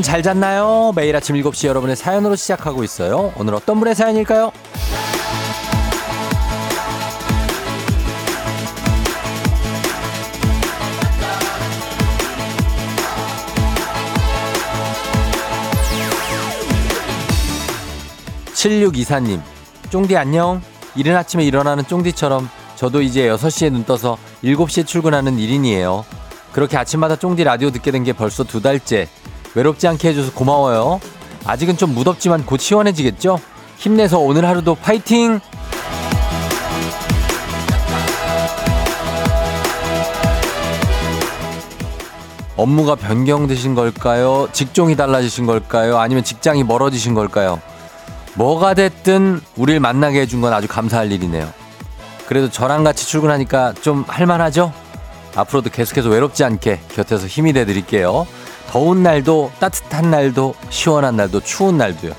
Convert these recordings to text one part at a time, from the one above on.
여러분 잘 잤나요? 매일 아침 7시 여러분의 사연으로 시작하고 있어요. 오늘 어떤 분의 사연일까요? 7624님, 쫑디 안녕? 이른 아침에 일어나는 쫑디처럼 저도 이제 6시에 눈 떠서 7시에 출근하는 1인이에요. 그렇게 아침마다 쫑디 라디오 듣게 된 게 벌써 두 달째. 외롭지 않게 해줘서 고마워요. 아직은 좀 무덥지만 곧 시원해지겠죠? 힘내서 오늘 하루도 파이팅! 업무가 변경되신 걸까요? 직종이 달라지신 걸까요? 아니면 직장이 멀어지신 걸까요? 뭐가 됐든 우리를 만나게 해준 건 아주 감사할 일이네요. 그래도 저랑 같이 출근하니까 좀 할만하죠? 앞으로도 계속해서 외롭지 않게 곁에서 힘이 돼 드릴게요. 더운 날도 따뜻한 날도 시원한 날도 추운 날도요.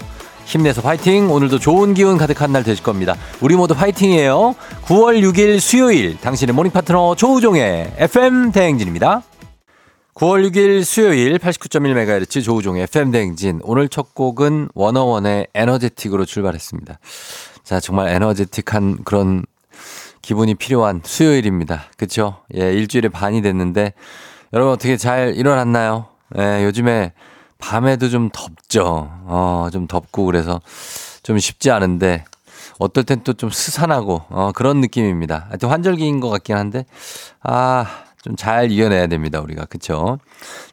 힘내서 파이팅! 오늘도 좋은 기운 가득한 날 되실 겁니다. 우리 모두 파이팅이에요. 9월 6일 수요일 당신의 morning 파트너 조우종의 FM 대행진입니다. 9월 6일 수요일 89.1MHz 조우종의 FM 대행진. 오늘 첫 곡은 워너원의 에너제틱으로 출발했습니다. 자, 정말 에너제틱한 그런 기분이 필요한 수요일입니다. 그쵸? 예, 일주일에 반이 됐는데 여러분 어떻게 잘 일어났나요? 예, 요즘에 밤에도 좀 덥죠. 어, 좀 덥고 그래서 좀 쉽지 않은데 어떨 땐 또 좀 스산하고 어, 그런 느낌입니다. 하여튼 환절기인 것 같긴 한데 아, 좀 잘 이겨내야 됩니다, 우리가. 그쵸?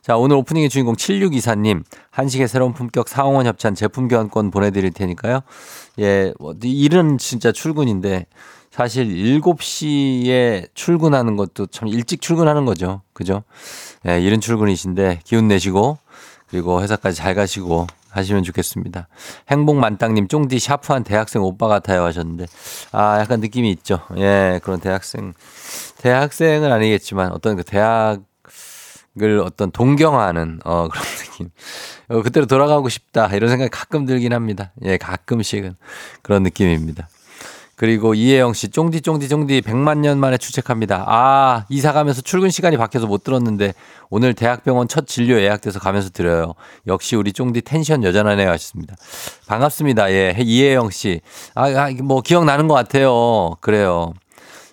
자, 오늘 오프닝의 주인공 7624님, 한식의 새로운 품격 사홍원 협찬 제품 교환권 보내드릴 테니까요. 예, 뭐, 일은 진짜 출근인데, 사실 7시에 출근하는 것도 참 일찍 출근하는 거죠. 그죠? 예, 이른 출근이신데 기운 내시고 그리고 회사까지 잘 가시고 하시면 좋겠습니다. 행복만땅님 쫑디 샤프한 대학생 오빠 같아요 하셨는데 아 약간 느낌이 있죠. 예 그런 대학생 대학생은 아니겠지만 어떤 그 대학 을 어떤 동경하는 어 그런 느낌. 어, 그때로 돌아가고 싶다 이런 생각이 가끔 들긴 합니다. 예 가끔씩은 그런 느낌입니다. 그리고 이혜영 씨, 쫑디, 쫑디, 쫑디, 100만 년 만에 출첵합니다. 아, 이사 가면서 출근 시간이 바뀌어서 못 들었는데, 오늘 대학병원 첫 진료 예약돼서 가면서 들어요. 역시 우리 쫑디 텐션 여전하네요. 하셨습니다. 반갑습니다. 예, 이혜영 씨. 아, 아, 뭐, 기억나는 것 같아요. 그래요.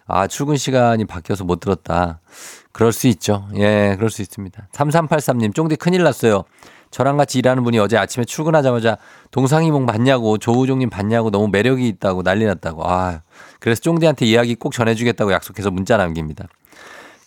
아, 출근 시간이 바뀌어서 못 들었다. 그럴 수 있죠. 예, 그럴 수 있습니다. 3383님, 쫑디 큰일 났어요. 저랑 같이 일하는 분이 어제 아침에 출근하자마자 동상이몽 봤냐고 조우종님 봤냐고 너무 매력이 있다고 난리 났다고. 아, 그래서 쫑디한테 이야기 꼭 전해주겠다고 약속해서 문자 남깁니다.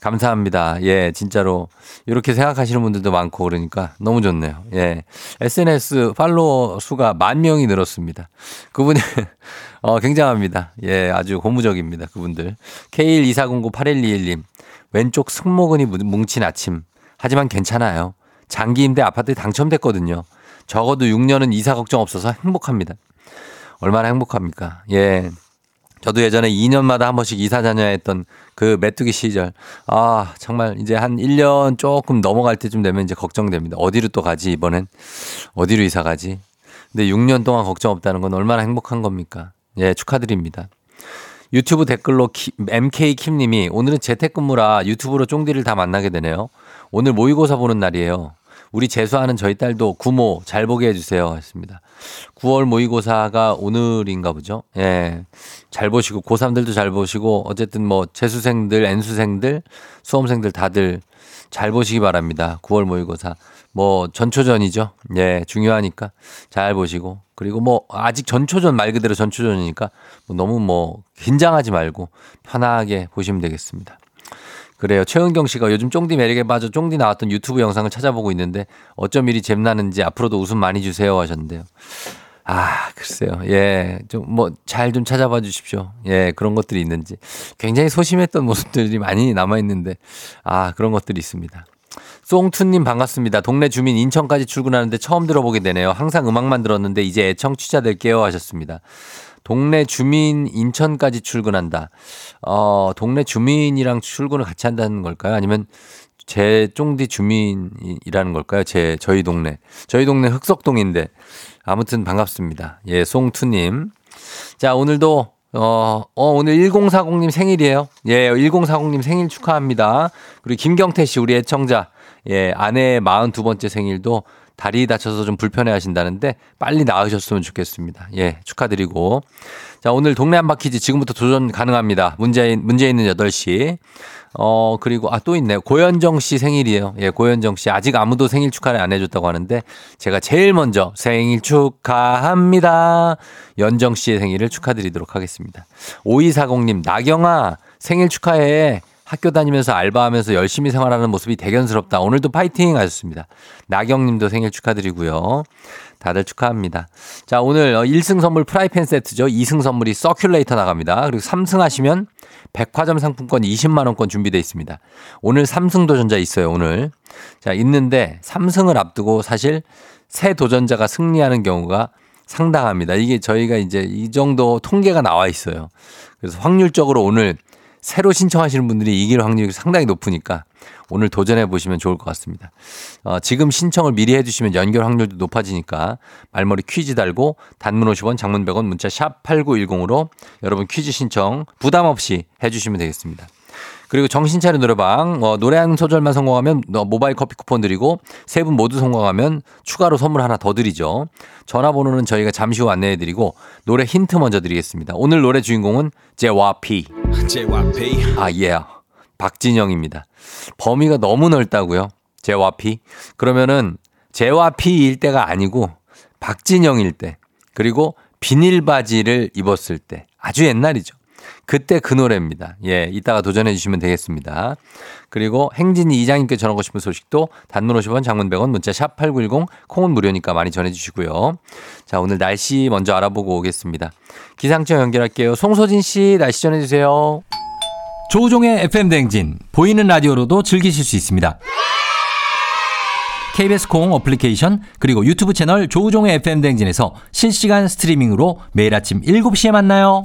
감사합니다. 예, 진짜로. 이렇게 생각하시는 분들도 많고 그러니까 너무 좋네요. 예. SNS 팔로워 수가 만 명이 늘었습니다. 그분이, 어, 굉장합니다. 예, 아주 고무적입니다. 그분들. K124098121님. 왼쪽 승모근이 뭉친 아침. 하지만 괜찮아요. 장기 임대 아파트에 당첨됐거든요. 적어도 6년은 이사 걱정 없어서 행복합니다. 얼마나 행복합니까? 예. 저도 예전에 2년마다 한 번씩 이사 다녀했던 그 메뚜기 시절. 아, 정말 이제 한 1년 조금 넘어갈 때쯤 되면 이제 걱정됩니다. 어디로 또 가지, 이번엔? 어디로 이사 가지? 근데 6년 동안 걱정 없다는 건 얼마나 행복한 겁니까? 예, 축하드립니다. 유튜브 댓글로 MK킴님이 오늘은 재택근무라 유튜브로 쫑디를 다 만나게 되네요. 오늘 모의고사 보는 날이에요. 우리 재수하는 저희 딸도 구모 잘 보게 해주세요. 했습니다. 9월 모의고사가 오늘인가 보죠. 예. 잘 보시고, 고3들도 잘 보시고, 어쨌든 뭐 재수생들, N수생들, 수험생들 다들 잘 보시기 바랍니다. 9월 모의고사. 뭐 전초전이죠. 예, 중요하니까 잘 보시고. 그리고 뭐 아직 전초전 말 그대로 전초전이니까 뭐 너무 뭐 긴장하지 말고 편하게 보시면 되겠습니다. 그래요. 최은경 씨가 요즘 쫑디 매력에 빠져 쫑디 나왔던 유튜브 영상을 찾아보고 있는데 어쩜 이리 잼나는지 앞으로도 웃음 많이 주세요 하셨는데요. 아, 글쎄요. 예. 좀 뭐 잘 좀 찾아봐 주십시오. 예, 그런 것들이 있는지. 굉장히 소심했던 모습들이 많이 남아 있는데 아, 그런 것들이 있습니다. 송투님 반갑습니다. 동네 주민 인천까지 출근하는데 처음 들어보게 되네요. 항상 음악만 들었는데 이제 애청취자 될게요 하셨습니다. 동네 주민 인천까지 출근한다. 어, 동네 주민이랑 출근을 같이 한다는 걸까요? 아니면 제 쫑디 주민이라는 걸까요? 제, 저희 동네. 저희 동네 흑석동인데. 아무튼 반갑습니다. 예, 송투님. 자, 오늘도, 어, 어, 오늘 1040님 생일이에요. 예, 1040님 생일 축하합니다. 그리고 김경태 씨, 우리 애청자. 예, 아내의 42번째 생일도 다리 다쳐서 좀 불편해 하신다는데 빨리 나으셨으면 좋겠습니다. 예, 축하드리고. 자, 오늘 동네 한바퀴즈 지금부터 도전 가능합니다. 문제, 문제 있는 8시. 어, 그리고, 아, 또 있네요. 고현정 씨 생일이에요. 예, 고현정 씨. 아직 아무도 생일 축하를 안 해줬다고 하는데, 제가 제일 먼저 생일 축하합니다. 연정 씨의 생일을 축하드리도록 하겠습니다. 5240님, 나경아, 생일 축하해. 학교 다니면서 알바하면서 열심히 생활하는 모습이 대견스럽다. 오늘도 파이팅 하셨습니다. 나경님도 생일 축하드리고요. 다들 축하합니다. 자, 오늘 1승 선물 프라이팬 세트죠. 2승 선물이 서큘레이터 나갑니다. 그리고 3승 하시면 백화점 상품권 20만원권 준비되어 있습니다. 오늘 3승 도전자 있어요, 오늘. 자, 있는데 3승을 앞두고 사실 새 도전자가 승리하는 경우가 상당합니다. 이게 저희가 이제 이 정도 통계가 나와 있어요. 그래서 확률적으로 오늘 새로 신청하시는 분들이 이길 확률이 상당히 높으니까 오늘 도전해 보시면 좋을 것 같습니다. 어, 지금 신청을 미리 해주시면 연결 확률도 높아지니까 말머리 퀴즈 달고 단문 50원 장문 100원 문자 샵 8910으로 여러분 퀴즈 신청 부담 없이 해주시면 되겠습니다. 그리고 정신차려 노래방 어, 노래 한 소절만 성공하면 모바일 커피 쿠폰 드리고 세 분 모두 성공하면 추가로 선물 하나 더 드리죠. 전화번호는 저희가 잠시 후 안내해 드리고 노래 힌트 먼저 드리겠습니다. 오늘 노래 주인공은 제와피. 제와피. 아 예. 박진영입니다. 범위가 너무 넓다고요. 제와피. 그러면은 제와피일 때가 아니고 박진영일 때 그리고 비닐 바지를 입었을 때 아주 옛날이죠. 그때 그 노래입니다. 예, 이따가 도전해 주시면 되겠습니다. 그리고 행진이 이장님께 전하고 싶은 소식도 단문 50원 장문 100원 문자 샵 8910 콩은 무료니까 많이 전해 주시고요. 자, 오늘 날씨 먼저 알아보고 오겠습니다. 기상청 연결할게요. 송소진 씨 날씨 전해 주세요. 조우종의 FM 댕진 보이는 라디오로도 즐기실 수 있습니다. KBS 콩 어플리케이션 그리고 유튜브 채널 조우종의 FM 댕진에서 실시간 스트리밍으로 매일 아침 7시에 만나요.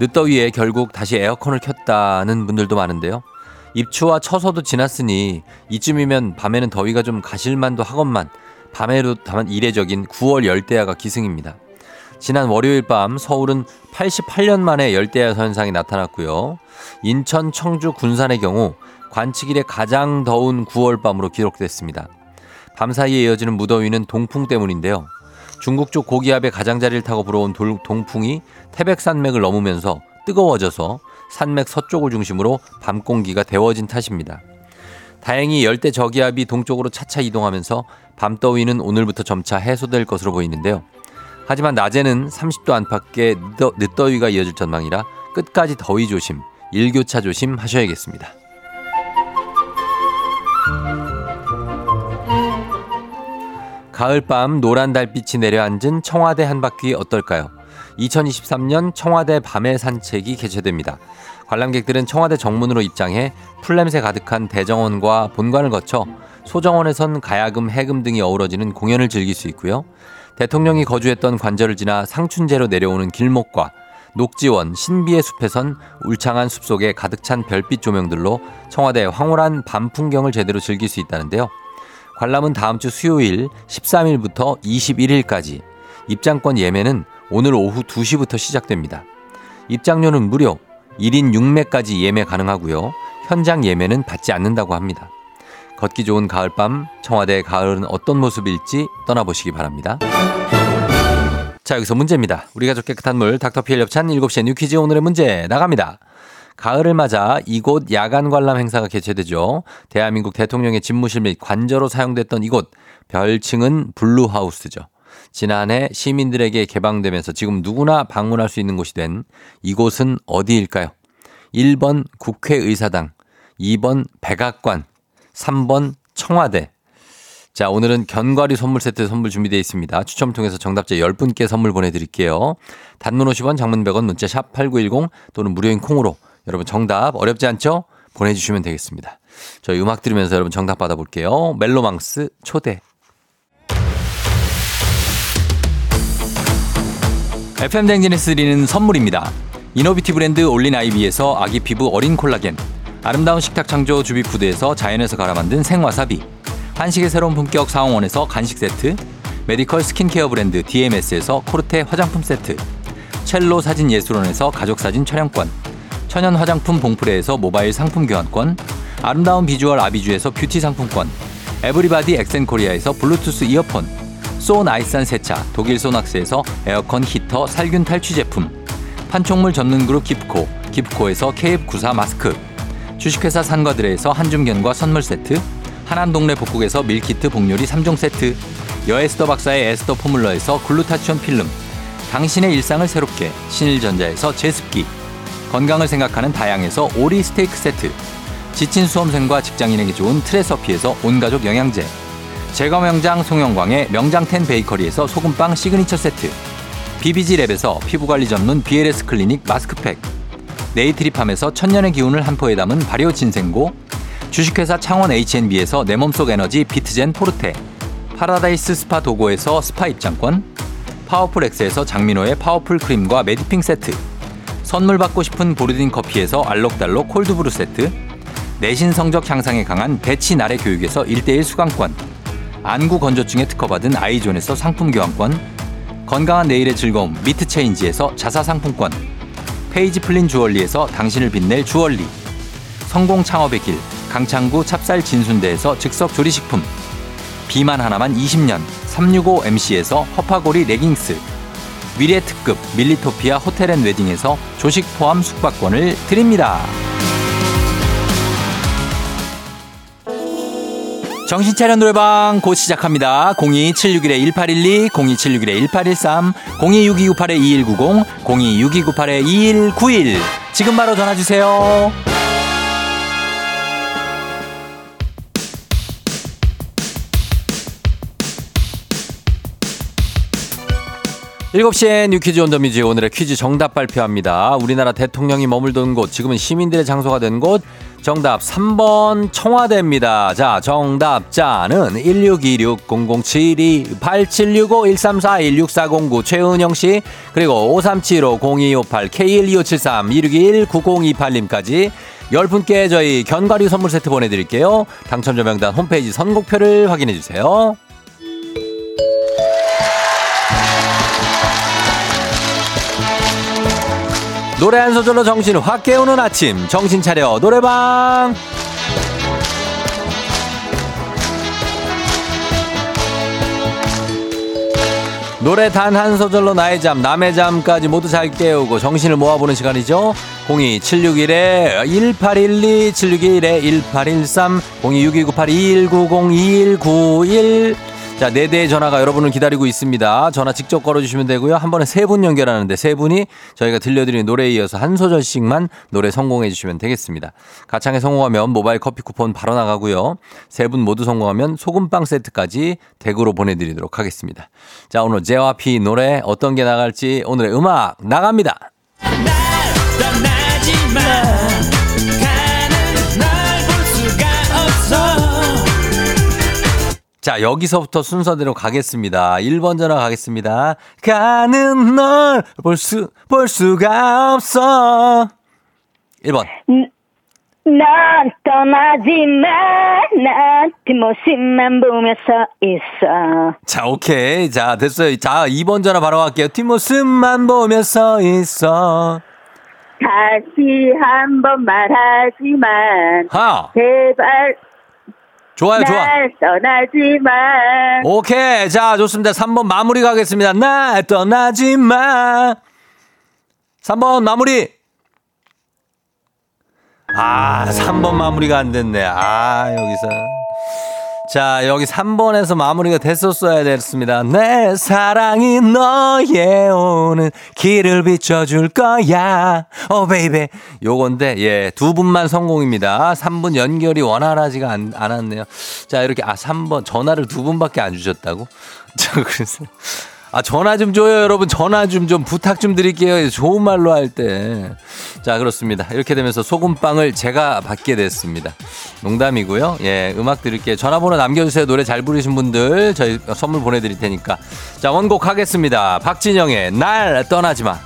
늦더위에 결국 다시 에어컨을 켰다는 분들도 많은데요. 입추와 처서도 지났으니 이쯤이면 밤에는 더위가 좀 가실만도 하건만 밤에도 다만 이례적인 9월 열대야가 기승입니다. 지난 월요일 밤 서울은 88년 만에 열대야 현상이 나타났고요. 인천, 청주, 군산의 경우 관측 일에 가장 더운 9월 밤으로 기록됐습니다. 밤 사이에 이어지는 무더위는 동풍 때문인데요. 중국 쪽 고기압의 가장자리를 타고 불어온 동풍이 태백산맥을 넘으면서 뜨거워져서 산맥 서쪽을 중심으로 밤 공기가 데워진 탓입니다. 다행히 열대 저기압이 동쪽으로 차차 이동하면서 밤더위는 오늘부터 점차 해소될 것으로 보이는데요. 하지만 낮에는 30도 안팎의 늦더위가 이어질 전망이라 끝까지 더위 조심, 일교차 조심 하셔야겠습니다. 가을밤 노란 달빛이 내려앉은 청와대 한 바퀴 어떨까요? 2023년 청와대 밤의 산책이 개최됩니다. 관람객들은 청와대 정문으로 입장해 풀냄새 가득한 대정원과 본관을 거쳐 소정원에선 가야금, 해금 등이 어우러지는 공연을 즐길 수 있고요. 대통령이 거주했던 관절을 지나 상춘제로 내려오는 길목과 녹지원, 신비의 숲에선 울창한 숲속에 가득 찬 별빛 조명들로 청와대 황홀한 밤 풍경을 제대로 즐길 수 있다는데요. 관람은 다음 주 수요일 13일부터 21일까지 입장권 예매는 오늘 오후 2시부터 시작됩니다. 입장료는 무료, 1인 6매까지 예매 가능하고요. 현장 예매는 받지 않는다고 합니다. 걷기 좋은 가을밤, 청와대 가을은 어떤 모습일지 떠나보시기 바랍니다. 자, 여기서 문제입니다. 우리 가족 깨끗한 물, 닥터피엘 협찬 7시에 뉴퀴즈 오늘의 문제 나갑니다. 가을을 맞아 이곳 야간 관람 행사가 개최되죠. 대한민국 대통령의 집무실 및 관저로 사용됐던 이곳 별칭은 Blue House죠. 지난해 시민들에게 개방되면서 지금 누구나 방문할 수 있는 곳이 된 이곳은 어디일까요? 1번 국회의사당, 2번 백악관, 3번 청와대. 자, 오늘은 견과류 선물 세트 선물 준비되어 있습니다. 추첨 통해서 정답자 10분께 선물 보내드릴게요. 단문 50원, 장문 100원, 문자 샵 8910 또는 무료인 콩으로 여러분 정답 어렵지 않죠? 보내주시면 되겠습니다. 저희 음악 들으면서 여러분 정답 받아볼게요. 멜로망스 초대. FM 댕진에서 드리는 선물입니다. 이노비티 브랜드 올린 아이비에서 아기 피부 어린 콜라겐. 아름다운 식탁 창조 주비푸드에서 자연에서 갈아 만든 생와사비. 한식의 새로운 품격 사홍원에서 간식 세트. medical skincare 브랜드 DMS에서 코르테 화장품 세트. 첼로 사진 예술원에서 가족 사진 촬영권. 천연 화장품 봉프레에서 모바일 상품 교환권. 아름다운 비주얼 아비주에서 뷰티 상품권. 에브리바디 엑센코리아에서 블루투스 이어폰. 소 나이산 세차 독일 소낙스에서 에어컨 히터 살균 탈취 제품 판촉물 전문 그룹 기프코 기프코에서 KF94 마스크 주식회사 산과들에서 한줌견과 선물 세트 하남 동네 복국에서 밀키트 복요리 3종 세트 여에스더 박사의 에스더 포뮬러에서 글루타치온 필름 당신의 일상을 새롭게 신일전자에서 제습기 건강을 생각하는 다양에서 오리 스테이크 세트. 지친 수험생과 직장인에게 좋은 트레서피에서 온가족 영양제. 제과 명장 송영광의 명장텐 베이커리에서 소금빵 시그니처 세트. BBG랩에서 피부관리 전문 BLS 클리닉 마스크팩. 네이트리팜에서 천년의 기운을 한 포에 담은 발효 진생고. 주식회사 창원 H&B에서 내 몸속 에너지 비트젠 포르테. 파라다이스 스파 도고에서 스파 입장권. 파워풀 엑스에서 장민호의 파워풀 크림과 메디핑 세트 선물 받고 싶은 보르딘 커피에서 알록달록 cold brew 세트 내신 성적 향상에 강한 배치 나래 교육에서 1대1 수강권 안구 건조증에 특허받은 아이존에서 상품 교환권 건강한 내일의 즐거움 미트체인지에서 자사 상품권 페이지 플린 주얼리에서 당신을 빛낼 주얼리 성공 창업의 길 강창구 찹쌀 진순대에서 즉석 조리식품 비만 하나만 20년 365MC에서 허파고리 레깅스 미래 특급 밀리토피아 호텔 앤 웨딩에서 조식 포함 숙박권을 드립니다. 정신차려 노래방 곧 시작합니다. 02761-1812, 02761-1813, 026298-2190, 026298-2191. 지금 바로 전화주세요. 7시에 뉴 퀴즈 on the music 오늘의 퀴즈 정답 발표합니다. 우리나라 대통령이 머물던 곳, 지금은 시민들의 장소가 된 곳, 정답 3번 청와대입니다. 자, 정답자는 1626-0072-8765-1341-6409 최은영 씨, 그리고 5375-0258-K12573-261-9028님까지 10분께 저희 견과류 선물 세트 보내드릴게요. 당첨자 명단 홈페이지 선곡표를 확인해주세요. 노래 한 소절로 정신을 확 깨우는 아침. 정신 차려 노래방. 노래 단 한 소절로 나의 잠 남의 잠까지 모두 잘 깨우고 정신을 모아보는 시간이죠. 02761에 1812 761에 1813 026298 2190 자, 네 대의 전화가 여러분을 기다리고 있습니다. 전화 직접 걸어주시면 되고요. 한 번에 세 분 연결하는데 세 분이 저희가 들려드리는 노래에 이어서 한 소절씩만 노래 성공해 주시면 되겠습니다. 가창에 성공하면 모바일 커피 쿠폰 바로 나가고요. 세 분 모두 성공하면 소금빵 세트까지 댁으로 보내드리도록 하겠습니다. 자, 오늘 제와피 노래 어떤 게 나갈지 오늘의 음악 나갑니다. 자, 여기서부터 순서대로 가겠습니다. 1번 전화 가겠습니다. 가는 널 볼 수, 볼 수가 없어. 1번. 넌 떠나지 마. 난 뒷모습만 보며 서 있어. 자, 오케이. 자, 됐어요. 자, 2번 전화 바로 갈게요. 뒷모습만 보며 서 있어. 다시 한 번 말하지만 하! 제발 좋아요, 좋아. 날 떠나지 마. 오케이. 자, 좋습니다. 3번 마무리 가겠습니다. 날 떠나지 마. 3번 마무리. 아, 3번 마무리가 안 됐네. 아, 여기서. 자, 여기 3번에서 마무리가 됐었어야 됐습니다. 내 사랑이 너의 오는 길을 비춰줄 거야. 어, baby. 요건데, 예, 두 분만 성공입니다. 3분 연결이 원활하지가 않, 않았네요. 자, 이렇게, 아, 3번, 전화를 두 분밖에 안 주셨다고? 자, 그래서. 아, 전화 좀 줘요, 여러분. 전화 좀, 좀 부탁 좀 드릴게요. 좋은 말로 할 때. 자, 그렇습니다. 이렇게 되면서 소금빵을 제가 받게 됐습니다. 농담이고요. 예, 음악 드릴게요. 전화번호 남겨주세요. 노래 잘 부르신 분들. 저희 선물 보내드릴 테니까. 자, 원곡 하겠습니다. 박진영의 날 떠나지 마.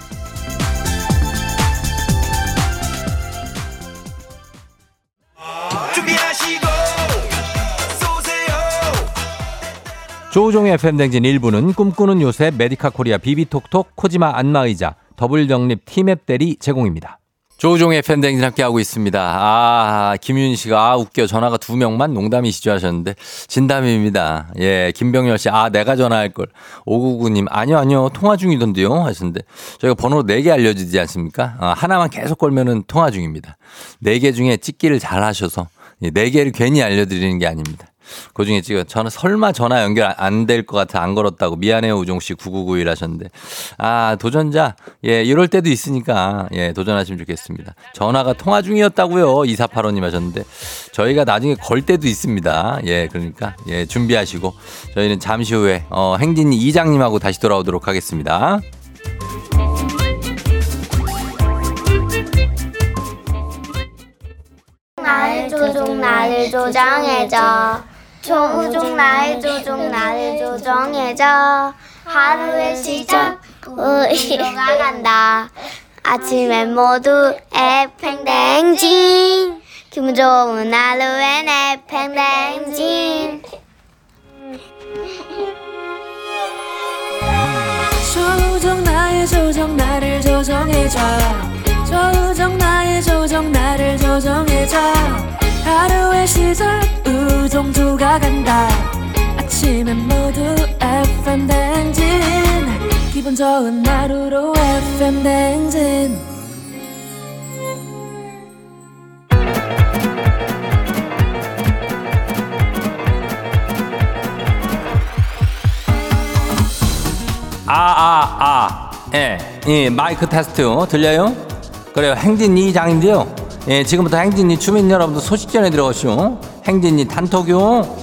조우종의 FM댕진 1부는 꿈꾸는 요새 메디카 코리아 비비톡톡 코지마 안마의자 더블정립 티맵 대리 제공입니다. 조우종의 FM댕진 함께하고 있습니다. 아, 김윤 씨가 아, 웃겨. 전화가 두 명만 농담이시죠 하셨는데 진담입니다. 예, 김병열 씨, 아, 내가 전화할 걸. 599님, 아니요, 아니요. 통화 중이던데요 하셨는데 저희가 번호 4개 알려주지 않습니까? 아, 하나만 계속 걸면은 통화 중입니다. 4개 중에 찍기를 잘 하셔서 예, 4개를 괜히 알려드리는 게 아닙니다. 그 중에 지금 저는 설마 전화 연결 안 될 것 같아. 안 걸었다고. 미안해요 우종 씨. 9991 하셨는데. 아 도전자. 예 이럴 때도 있으니까. 예 도전하시면 좋겠습니다. 전화가 통화 중이었다고요 2485님 하셨는데. 저희가 나중에 걸 때도 있습니다. 예 그러니까. 예 준비하시고. 저희는 잠시 후에 어 행진이 이장님하고 다시 돌아오도록 하겠습니다. 나를 조종 나를 조정해줘 조종 나를 조종 나를 조정해줘 하루의 시작 우리가 간다. 아침엔 모두 에팽댕진. 기분 좋은 하루엔 에팽댕진. 조정 나의 조정 나를 조정해줘. 조정 나의 조정 나를 조정해줘 하루의 시절 우정조가 간다 아침엔 모두 FM 댕진 기분 좋은 하루로 FM 댕진 아, 아, 아. 예, 예, 마이크 테스트 들려요? 그래요. 행진 이 장인데요. 예, 지금부터 행진이 주민 여러분들 소식 전해 들어오시오. 행진이 단톡요.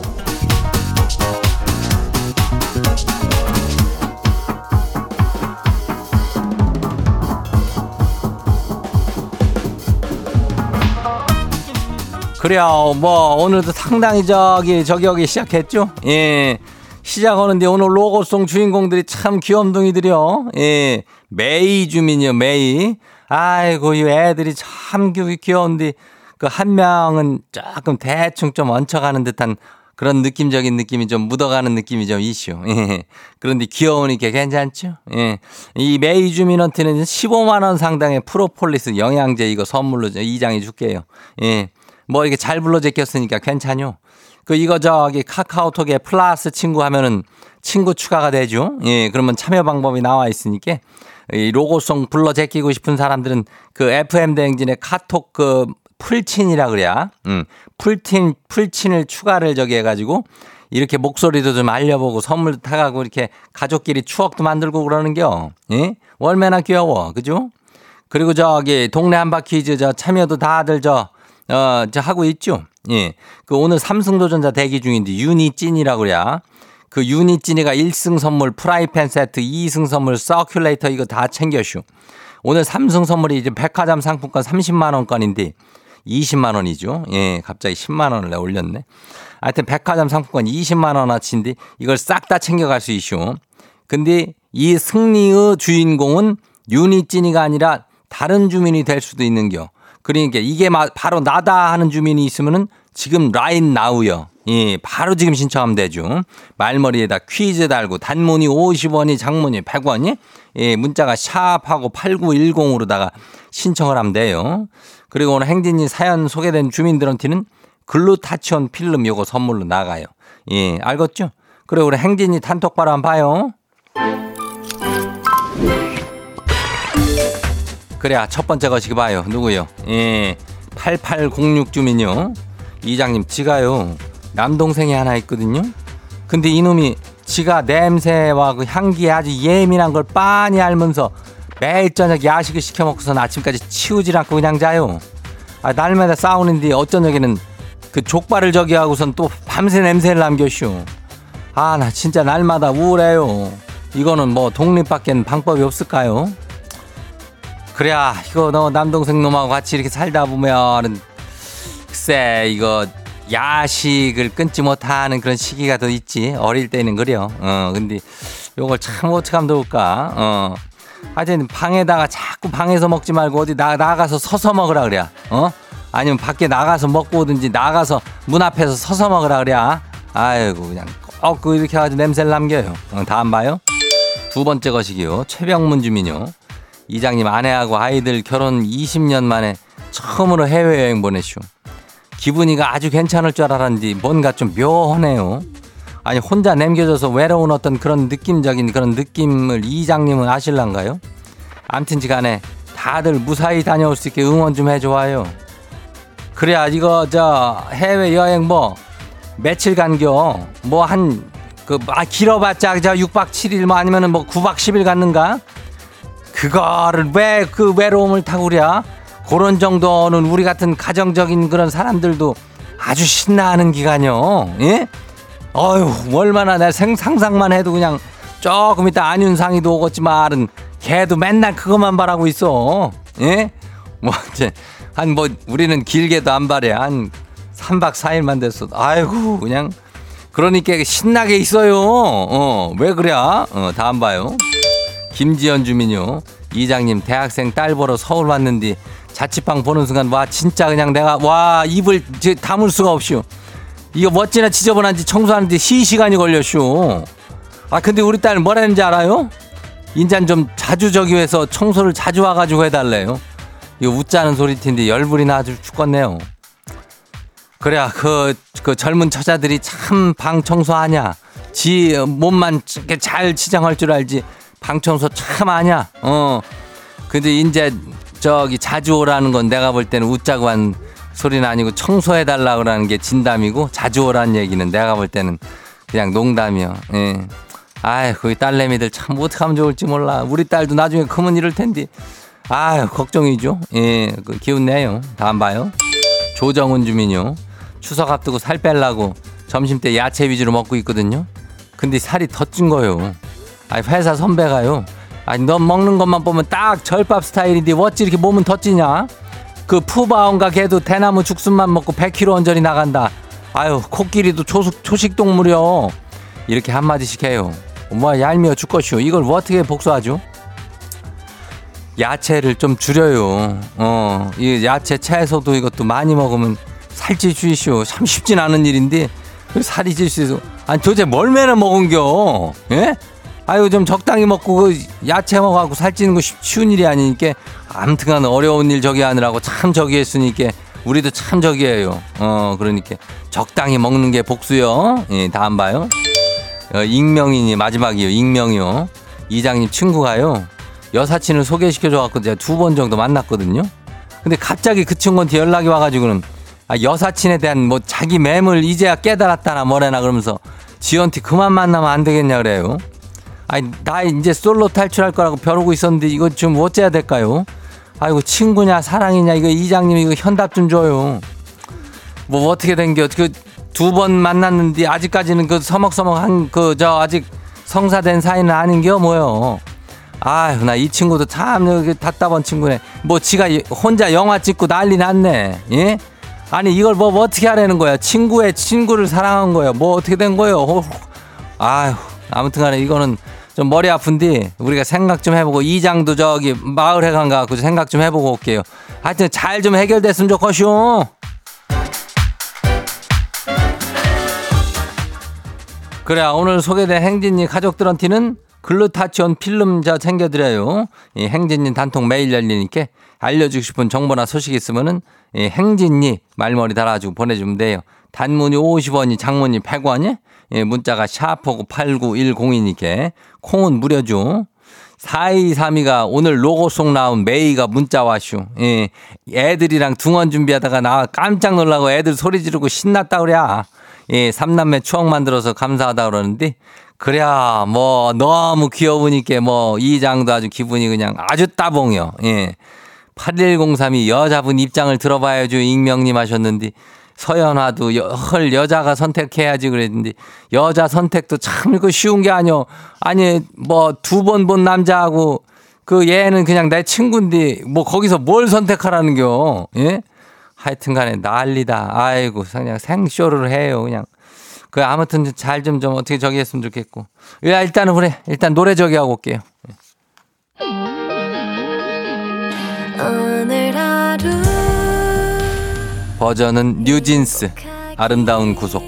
그래요. 뭐 오늘도 상당히 저기 저기 여기 시작했죠. 예. 시작하는데 오늘 로고송 주인공들이 참 귀염둥이들이요. 예. 메이 주민이요, 메이. 아이고, 이 애들이 참 귀- 귀여운데, 그 한 명은 조금 대충 좀 얹혀가는 듯한 그런 느낌적인 느낌이 좀 묻어가는 느낌이 좀 있슈. 예. 그런데 귀여우니까 괜찮죠? 예. 이 메이 주민한테는 15만원 상당의 프로폴리스 영양제 이거 선물로 이장이 줄게요. 예. 뭐 이게 잘 불러 제꼈으니까 괜찮요. 그 이거 저기 카카오톡에 플러스 친구 하면은 친구 추가가 되죠. 예, 그러면 참여 방법이 나와 있으니까 이 로고송 불러 제끼고 싶은 사람들은 그 FM 대행진의 카톡 그 풀친이라 그래야. 음. 풀친 풀친을 추가를 저기 해 가지고 이렇게 목소리도 좀 알려보고 선물도 타가고 이렇게 가족끼리 추억도 만들고 그러는겨. 예? 얼마나 귀여워. 그죠? 그리고 저기 동네 한바 퀴즈 저 참여도 다들 저, 어, 저 하고 있죠. 예. 그 오늘 3승 도전자 대기 중인데 유니찐이라고 그래야. 그 유니찐이가 1승 선물 프라이팬 세트, 2승 선물 서큘레이터 이거 다 챙겨슈. 오늘 3승 선물이 이제 백화점 상품권 30만 원권인데 20만 원이죠. 예, 갑자기 10만 원을 내 올렸네. 하여튼 백화점 상품권 20만 원어치인데 이걸 싹 다 챙겨갈 수 있슈. 근데 이 승리의 주인공은 유니찐이가 아니라 다른 주민이 될 수도 있는겨. 그러니까 이게 마- 바로 나다 하는 주민이 있으면은 지금 라인 나우요. 예, 바로 지금 신청하면 되죠. 말머리에다 퀴즈 달고 단문이 50원이 장문이 100원이 예, 문자가 샵하고 8910으로다가 신청을 하면 돼요. 그리고 오늘 행진이 사연 소개된 주민들한테는 글루타치온 필름 요거 선물로 나가요. 예, 알겠죠? 그래 우리 행진이 단톡바로 한번 봐요. 그래, 첫 번째 거시기 봐요. 누구요? 예, 8806 주민요. 이장님, 지가요. 남동생이 하나 있거든요. 근데 이놈이 지가 냄새와 그 향기에 아주 예민한 걸 빤히 알면서 매일 저녁 야식을 시켜 먹고선 아침까지 치우질 않고 그냥 자요. 아, 날마다 싸우는데 어떤 적에는 그 족발을 저기 하고선 또 밤새 냄새를 남겨쇼. 아, 나 진짜 날마다 우울해요. 이거는 뭐 독립밖엔 방법이 없을까요? 그래야 이거 너 남동생 놈하고 같이 이렇게 살다 보면은 글쎄 이거 야식을 끊지 못하는 그런 시기가 더 있지. 어릴 때는 그래요. 어 근데 요걸 참 어떻게 하면 좋을까? 어. 하여튼 방에다가 자꾸 방에서 먹지 말고 어디 나, 나가서 서서 먹으라 그래 어? 아니면 밖에 나가서 먹고 오든지 나가서 문 앞에서 서서 먹으라 그래 아이고 그냥 꼭그 이렇게 해가지고 냄새를 남겨요. 어, 다음 봐요. 두 번째 것이기요. 최병문 주민요. 이장님 아내하고 아이들 결혼 20년 만에 처음으로 해외여행 보내슈 기분이가 아주 괜찮을 줄 알았는지 뭔가 좀 묘하네요. 아니 혼자 남겨져서 외로운 어떤 그런 느낌적인 그런 느낌을 이장님은 아실란가요? 암튼지 간에 다들 무사히 다녀올 수 있게 응원 좀 해줘요. 그래야 이거 저 해외 여행 뭐 며칠 간겨 뭐 한 그 아 길어봤자 저 6박 7일 뭐 아니면은 뭐 9박 10일 갔는가? 그거를 왜 그 외로움을 타고 그랴? 그런 정도는 우리 같은 가정적인 그런 사람들도 아주 신나하는 기간이요. 예? 어휴, 얼마나 내 생, 상상만 해도 그냥 조금 이따 안윤상이도 오겠지만은 걔도 맨날 그것만 바라고 있어. 예? 뭐, 이제, 한 뭐, 우리는 길게도 안 바래. 한 3박 4일만 됐어. 아이고, 그냥. 그러니까 신나게 있어요. 어, 왜 그래? 어, 다음 봐요. 김지연 주민요. 이장님 대학생 딸 보러 서울 왔는데 자취방 보는 순간 와 진짜 그냥 내가 와 입을 다물 수가 없슈. 이거 멋지나 지저분한지 청소하는데 시시간이 걸렸슈. 아 근데 우리 딸 뭐라는지 알아요? 인잔 좀 자주 저기 해서 청소를 자주 와가지고 해달래요. 이거 웃자는 소리 텐데 열불이 나 아주 죽겠네요. 그래야 그, 그 젊은 처자들이 참 방 청소하냐. 지 몸만 잘 치장할 줄 알지. 방 청소 참 하냐. 어. 근데 이제 저기 자주 오라는 건 내가 볼 때는 웃자고 한 소리는 아니고 청소해 달라 그러는 게 진담이고 자주 오라는 얘기는 내가 볼 때는 그냥 농담이요. 예. 아이, 거기 딸내미들 참 어떡하면 좋을지 몰라. 우리 딸도 나중에 크면 이럴 텐데. 아유, 걱정이죠. 예, 그 기운 내요. 다음 봐요. 조정은 주민요. 추석 앞두고 살 빼려고 점심 때 야채 위주로 먹고 있거든요. 근데 살이 더 찐 거예요. 아니, 회사 선배가요. 아니, 너 먹는 것만 보면 딱 절밥 스타일인데 어찌 이렇게 몸은 더 찌냐? 그 푸바온가 걔도 대나무 죽순만 먹고 100kg 언저리 나간다. 아유, 코끼리도 초식, 초식 동물이요. 이렇게 한마디씩 해요. 뭐 얄미워 죽것이오. 이걸 뭐 어떻게 복수하죠? 야채를 좀 줄여요. 어, 이 야채 채소도 이것도 많이 먹으면 살찌 주이시오. 참 쉽진 않은 일인데 그 살이 찔수 있어. 아니 도대체 뭘 매나 먹은겨? 예? 아유 좀 적당히 먹고 그 야채 먹어갖고 살찌는 거 쉽- 쉬운 일이 아니니까 아무튼간 어려운 일 저기 하느라고 참 저기 했으니까 우리도 참 저기해요. 어 그러니까 적당히 먹는 게 복수요. 예 다음 봐요. 어, 익명이니 마지막이요. 익명이요. 이장님 친구가요. 여사친을 소개시켜줘갖고 제가 두 번 정도 만났거든요. 근데 갑자기 그 친구한테 연락이 와가지고는 아, 여사친에 대한 뭐 자기 매물 이제야 깨달았다나 뭐래나 그러면서 지연티 그만 만나면 안 되겠냐 그래요. 아니 나 이제 솔로 탈출할 거라고 벼르고 있었는데 이거 좀 어째야 될까요? 아이고 친구냐 사랑이냐 이거 이장님 이거 현답 좀 줘요. 뭐 어떻게 된겨 그두 번 만났는데 아직까지는 그 서먹서먹한 그 저 아직 성사된 사이는 아닌겨 뭐요. 아휴 나 이 친구도 참 여기 답답한 친구네. 뭐 지가 이- 혼자 영화 찍고 난리 났네. 예? 아니 이걸 뭐, 뭐 어떻게 하라는 거야? 친구의 친구를 사랑한 거야. 뭐 어떻게 된 거예요? 어, 아휴 아무튼간에 이거는 좀 머리 아픈데 우리가 생각 좀 해보고 이장도 저기 마을회 간 가갖고 생각 좀 해보고 올게요. 하여튼 잘 좀 해결됐으면 좋겠쇼. 그래 오늘 소개된 행진이 가족들한테는 글루타치온 필름 저 챙겨드려요. 이 행진이 단통 매일 열리니까 알려주고 싶은 정보나 소식 있으면은 이 행진이 말머리 달아주고 보내주면 돼요. 단문이 50원이 장문이 100원이 예, 문자가 샤프고 8910이니까 콩은 무료죠. 4232가 오늘 로고송 나온 메이가 문자 와슈. 예, 애들이랑 등원 준비하다가 나 깜짝 놀라고 애들 소리 지르고 신났다 그래야. 예, 삼남매 추억 만들어서 감사하다 그러는데 그래야 뭐 너무 귀여우니까 뭐 이장도 아주 기분이 그냥 아주 따봉이요. 예. 8103이 여자분 입장을 들어봐야죠. 익명님 하셨는데 서연화도 여, 헐 여자가 선택해야지 그랬는데 여자 선택도 참그 쉬운 게 아니요. 아니 뭐 두 번 본 남자하고 그 얘는 그냥 내 친구인데 뭐 거기서 뭘 선택하라는겨. 예? 하여튼 간에 난리다. 아이고 그냥 생쇼를 해요 그냥. 그 아무튼 잘좀좀 어떻게 저기 했으면 좋겠고. 야 일단은 그래. 일단 노래 저기 하고 올게요. 오늘 하루 버전은 뉴진스 아름다운 구속.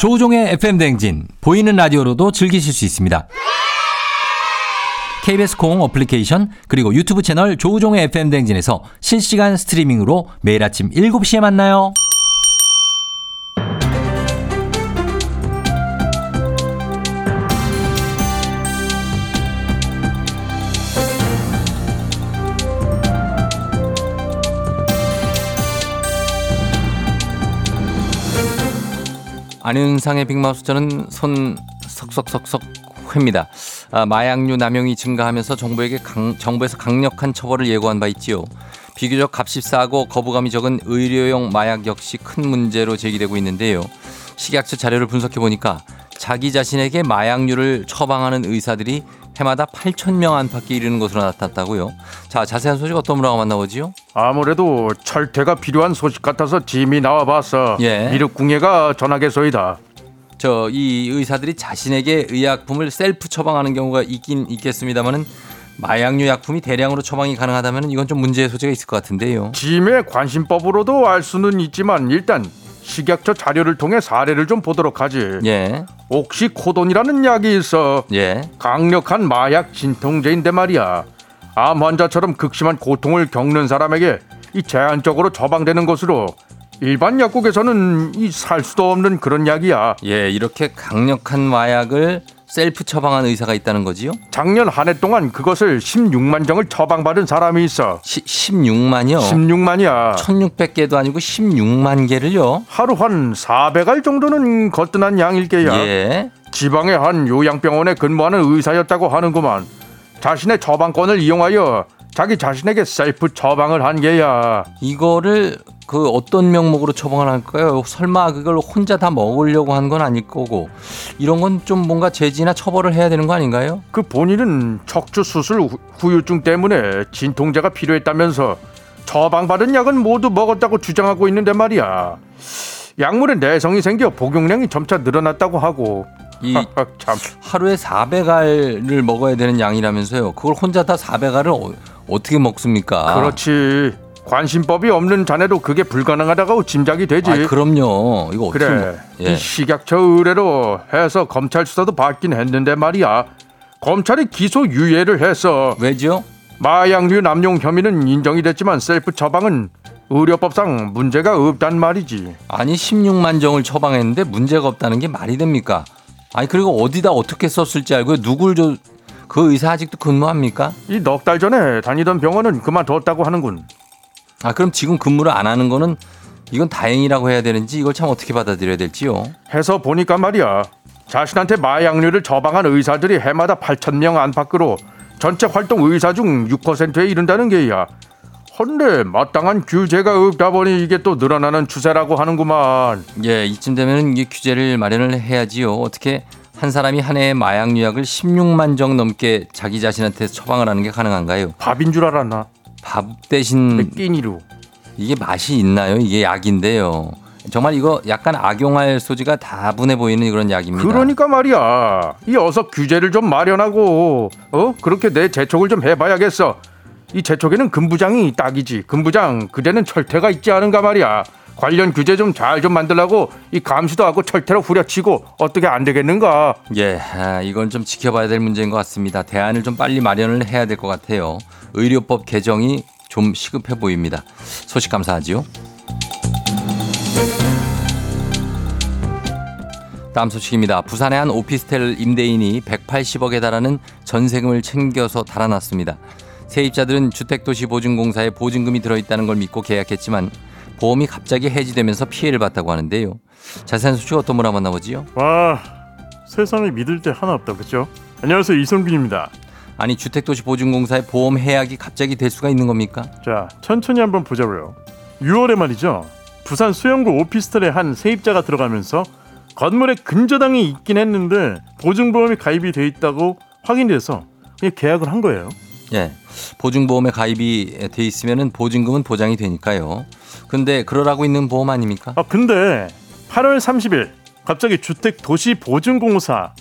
조우종의 FM 댕진 보이는 라디오로도 즐기실 수 있습니다. KBS 콩 어플리케이션 그리고 유튜브 채널 조우종의 FM 댕진에서 실시간 스트리밍으로 매일 아침 7시에 만나요. 안윤상의 빅마우스 저는 손 석석석석 회입니다. 아, 마약류 남용이 증가하면서 정부에게 강, 정부에서 강력한 처벌을 예고한 바 있지요. 비교적 값이 싸고 거부감이 적은 의료용 마약 역시 큰 문제로 제기되고 있는데요. 식약처 자료를 분석해 보니까 자기 자신에게 마약류를 처방하는 의사들이 해마다 8천 명 안팎에 이르는 것으로 나타났다고요. 자, 자세한 소식 어떤 분하고 만나보지요? 아무래도 철퇴가 필요한 소식 같아서 짐이 나와봤어. 예. 미륵궁예가 전하겠소이다. 저 이 의사들이 자신에게 의약품을 셀프 처방하는 경우가 있긴 있겠습니다만은 마약류 약품이 대량으로 처방이 가능하다면 이건 좀 문제의 소지가 있을 것 같은데요. 짐의 관심법으로도 알 수는 있지만 일단 식약처 자료를 통해 사례를 좀 보도록 하지. 예, 옥시코돈이라는 약이 있어. 예. 강력한 마약 진통제인데 말이야. 암 환자처럼 극심한 고통을 겪는 사람에게 이 제한적으로 처방되는 것으로 일반 약국에서는 이 살 수도 없는 그런 약이야. 예, 이렇게 강력한 마약을 셀프 처방한 의사가 있다는 거지요? 작년 한 해 동안 그것을 16만 정을 처방받은 사람이 있어. 시, 16만이요. 16만이야. 1600개도 아니고 16만 개를요. 하루 한 400알 정도는 거뜬한 양일 게야. 예. 지방의 한 요양병원에 근무하는 의사였다고 하는구만. 자신의 처방권을 이용하여 자기 자신에게 셀프 처방을 한 게야. 이거를 그 어떤 명목으로 처방을 할까요? 설마 그걸 혼자 다 먹으려고 한 건 아닐 거고 이런 건 좀 뭔가 제지나 처벌을 해야 되는 거 아닌가요? 그 본인은 척추 수술 후- 후유증 때문에 진통제가 필요했다면서 처방받은 약은 모두 먹었다고 주장하고 있는데 말이야. 약물에 내성이 생겨 복용량이 점차 늘어났다고 하고. 이 참. 하루에 400알을 먹어야 되는 양이라면서요. 그걸 혼자 다 400알을 어, 어떻게 먹습니까? 그렇지. 관심법이 없는 자네도 그게 불가능하다고 짐작이 되지. 아, 그럼요. 이거 어떻게 그래. 먹- 예. 이 식약처 의뢰로 해서 검찰 수사도 받긴 했는데 말이야. 검찰이 기소 유예를 했어. 왜죠? 마약류 남용 혐의는 인정이 됐지만 셀프 처방은 의료법상 문제가 없단 말이지. 아니 16만 정을 처방했는데 문제가 없다는 게 말이 됩니까? 아니 그리고 어디다 어떻게 썼을지 알고 누굴 저 그 의사 아직도 근무합니까? 이 넉 달 전에 다니던 병원은 그만뒀다고 하는군. 아 그럼 지금 근무를 안 하는 거는 이건 다행이라고 해야 되는지 이걸 참 어떻게 받아들여야 될지요. 해서 보니까 말이야. 자신한테 마약류를 처방한 의사들이 해마다 8천 명 안팎으로 전체 활동 의사 중 6%에 이른다는 게야. 헌데 마땅한 규제가 없다 보니 이게 또 늘어나는 추세라고 하는구만. 예, 이쯤 되면 이게 규제를 마련을 해야지요. 어떻게 한 사람이 한 해에 마약류 약을 16만 정 넘게 자기 자신한테 처방을 하는 게 가능한가요? 밥인 줄 알았나? 밥 대신 끼니로. 이게 맛이 있나요? 이게 약인데요. 정말 이거 약간 악용할 소지가 다분해 보이는 그런 약입니다. 그러니까 말이야. 이 어서 규제를 좀 마련하고 어 그렇게 내 재촉을 좀 해봐야겠어. 이 재촉에는 금부장이 딱이지. 금부장 그대는 철퇴가 있지 않은가 말이야. 관련 규제 좀잘좀 만들라고 이 감시도 하고 철퇴로 후려치고 어떻게 안 되겠는가? 예, 아, 이건 좀 지켜봐야 될 문제인 것 같습니다. 대안을 좀 빨리 마련을 해야 될 것 같아요. 의료법 개정이 좀 시급해 보입니다. 소식 감사하지요. 다음 소식입니다. 부산의 한 오피스텔 임대인이 180억에 달하는 전세금을 챙겨서 달아났습니다. 세입자들은 주택도시보증공사에 보증금이 들어있다는 걸 믿고 계약했지만 보험이 갑자기 해지되면서 피해를 봤다고 하는데요. 자세한 소식 어떤 분을 만나보지요? 와 세상에 믿을 데 하나 없다 그죠? 안녕하세요 이성균입니다. 아니 주택도시보증공사의 보험 해약이 갑자기 될 수가 있는 겁니까? 자, 천천히 한번 보자고요. 6월에 말이죠. 부산 수영구 오피스텔에 한 세입자가 들어가면서 건물에 근저당이 있긴 했는데 보증보험이 가입이 돼 있다고 확인돼서 계약을 한 거예요. 예. 보증보험에 가입이 돼 있으면은 보증금은 보장이 되니까요. 근데 그러라고 있는 보험 아닙니까? 아 근데 8월 30일 갑자기 주택 도시 보증공사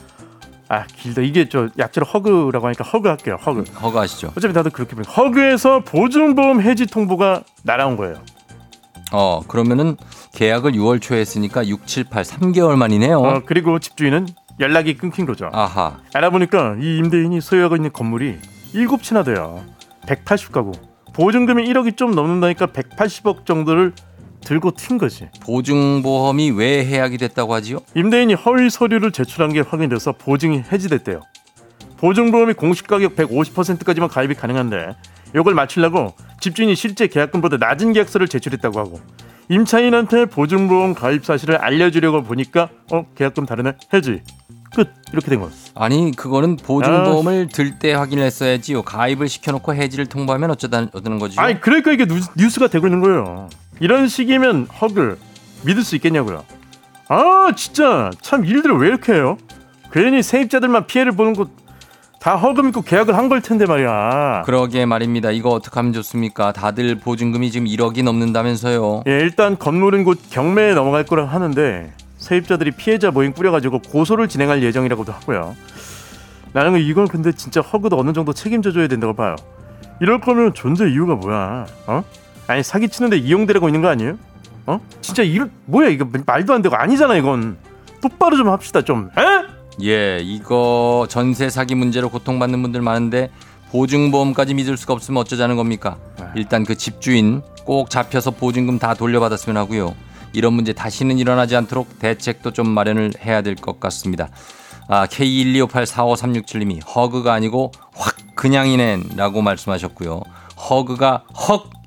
아 길다 이게 저 약자로 허그라고 하니까 허그 할게요 허그 허가하시죠. 어차피 다들 그렇게 보니 허그에서 보증보험 해지 통보가 날아온 거예요 어, 그러면은 계약을 6월 초에 했으니까 6, 7, 8, 3개월 만이네요. 어, 그리고 집주인은 연락이 끊긴 거죠 아하. 알아보니까 이 임대인이 소유하고 있는 건물이 7채나 돼요. 180가구. 보증금이 1억이 좀 넘는다니까 180억 정도를 들고 튄 거지. 보증보험이 왜 해약이 됐다고 하지요? 임대인이 허위 서류를 제출한 게 확인돼서 보증이 해지됐대요. 보증보험이 공시 가격 150%까지만 가입이 가능한데 이걸 맞추려고 집주인이 실제 계약금보다 낮은 계약서를 제출했다고 하고 임차인한테 보증보험 가입 사실을 알려주려고 보니까 어 계약금 다르네. 해지 끝 이렇게 된 거예요. 아니, 그거는 보증보험을 들 때 확인을 했어야지요. 가입을 시켜놓고 해지를 통보하면 어쩌다, 어쩌는 거죠? 아니 그러니까 이게 뉴스, 뉴스 가 되고 있는 거예요. 이런 식이면 허글 믿을 수 있겠냐고요. 아 진짜 참 일들을 왜 이렇게 해요? 괜히 세입자들만 피해를 보는 거다 허금 믿고 계약을 한 걸 텐데 말이야. 그러게 말입니다. 이거 어떻게 하면 좋습니까? 다들 보증금이 지금 1억이 넘는다면서요. 예, 일단 건물은 곧 경매에 넘어갈 거라 하는데 세입자들이 피해자 모임 꾸려가지고 고소를 진행할 예정이라고도 하고요. 나는 이건 근데 진짜 허그도 어느 정도 책임져줘야 된다고 봐요. 이럴 거면 존재 이유가 뭐야? 어? 아니 사기치는데 이용되라고 있는 거 아니에요? 어? 진짜 이럴 뭐야 이거 말도 안 되고 아니잖아 이건 똑바로 좀 합시다 좀. 에? 예, 이거 전세 사기 문제로 고통받는 분들 많은데 보증보험까지 믿을 수가 없으면 어쩌자는 겁니까? 일단 그 집주인 꼭 잡혀서 보증금 다 돌려받았으면 하고요. 이런 문제 다시는 일어나지 않도록 대책도 좀 마련을 해야 될 것 같습니다. 아, K125845367님이 허그가 아니고 확 그냥이네라고 말씀하셨고요. 허그가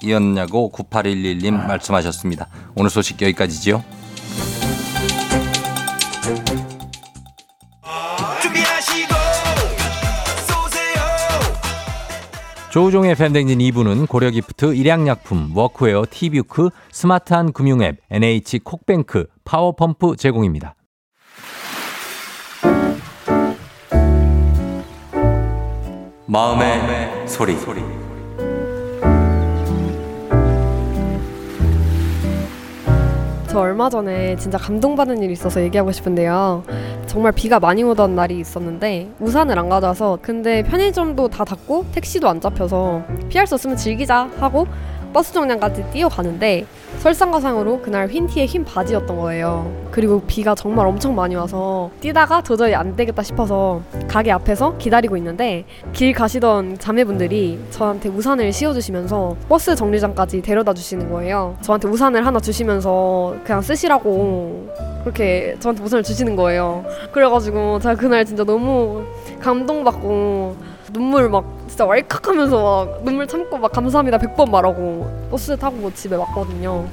헉이었냐고 9811님 말씀하셨습니다. 오늘 소식 여기까지지요. 조우종의 FM 댕진 2부는 고려기프트, 일양약품, 워크웨어, 티뷰크, 스마트한 금융앱, NH 콕뱅크, 파워펌프 제공입니다. 마음의, 소리. 저 얼마 전에 진짜 감동받은 일이 있어서 얘기하고 싶은데요. 정말 비가 많이 오던 날이 있었는데 우산을 안 가져와서 근데 편의점도 다 닫고 택시도 안 잡혀서 피할 수 없으면 즐기자 하고 버스 정류장까지 뛰어가는데 설상가상으로 그날 흰 티에 흰 바지였던 거예요. 그리고 비가 정말 엄청 많이 와서 뛰다가 도저히 안 되겠다 싶어서 가게 앞에서 기다리고 있는데 길 가시던 자매분들이 저한테 우산을 씌워주시면서 버스 정류장까지 데려다 주시는 거예요. 저한테 우산을 하나 주시면서 그냥 쓰시라고 그렇게 저한테 우산을 주시는 거예요. 그래가지고 제가 그날 진짜 너무 감동받고 눈물 막 진짜 왈칵 하면서 막 눈물 참고 막 감사합니다 100번 말하고 버스 타고 집에 왔거든요.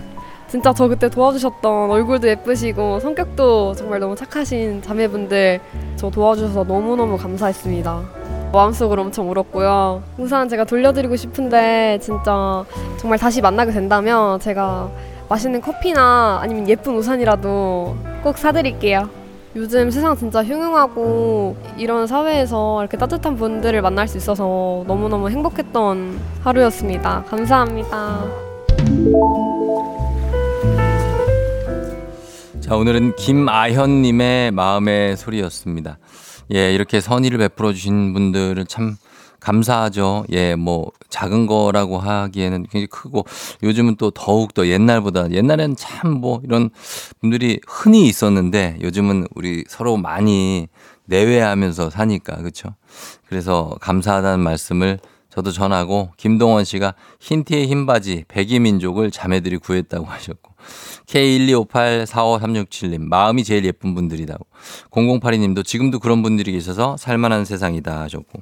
진짜 저 그때 도와주셨던 얼굴도 예쁘시고 성격도 정말 너무 착하신 자매분들 저 도와주셔서 너무너무 감사했습니다. 마음속으로 엄청 울었고요. 우산 제가 돌려드리고 싶은데 진짜 정말 다시 만나게 된다면 제가 맛있는 커피나 아니면 예쁜 우산이라도 꼭 사드릴게요. 요즘 세상 진짜 흉흉하고 이런 사회에서 이렇게 따뜻한 분들을 만날 수 있어서 너무너무 행복했던 하루였습니다. 감사합니다. 자, 오늘은 김아현님의 마음의 소리였습니다. 예, 이렇게 선의를 베풀어 주신 분들은 참 감사하죠. 예, 뭐, 작은 거라고 하기에는 굉장히 크고, 요즘은 또 더욱 더 옛날보다, 옛날엔 참 뭐, 이런 분들이 흔히 있었는데, 요즘은 우리 서로 많이 내외하면서 사니까, 그쵸? 그래서 감사하다는 말씀을 저도 전하고, 김동원 씨가 흰 티에 흰 바지, 백이민족을 자매들이 구했다고 하셨고, K125845367님, 마음이 제일 예쁜 분들이다고. 0082님도 지금도 그런 분들이 계셔서 살만한 세상이다 하셨고.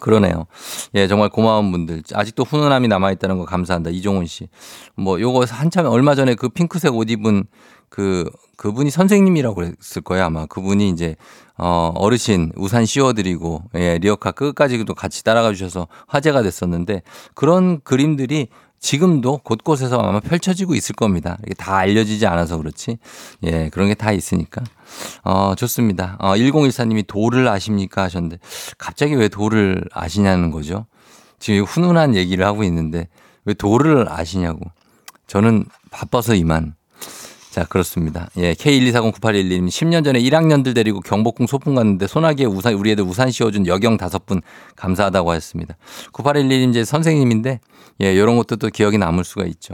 그러네요. 예, 정말 고마운 분들. 아직도 훈훈함이 남아있다는 거 감사한다. 이종훈 씨. 뭐, 요거 한참 얼마 전에 그 핑크색 옷 입은 그, 그분이 선생님이라고 그랬을 거예요. 아마 그분이 이제, 어, 어르신 우산 씌워드리고, 예, 리어카 끝까지도 같이 따라가 주셔서 화제가 됐었는데 그런 그림들이 지금도 곳곳에서 아마 펼쳐지고 있을 겁니다. 이게 다 알려지지 않아서 그렇지. 예, 그런 게 다 있으니까. 어, 좋습니다. 어, 1014님이 도를 아십니까 하셨는데 갑자기 왜 도를 아시냐는 거죠. 지금 훈훈한 얘기를 하고 있는데 왜 도를 아시냐고. 저는 바빠서 이만. 자, 그렇습니다. 예, K1240981님 10년 전에 1학년들 데리고 경복궁 소풍 갔는데 소나기에 우산, 우리 애들 우산 씌워준 여경 다섯 분 감사하다고 하셨습니다. 9811님 이제 선생님인데 예, 이런 것도 또 기억이 남을 수가 있죠.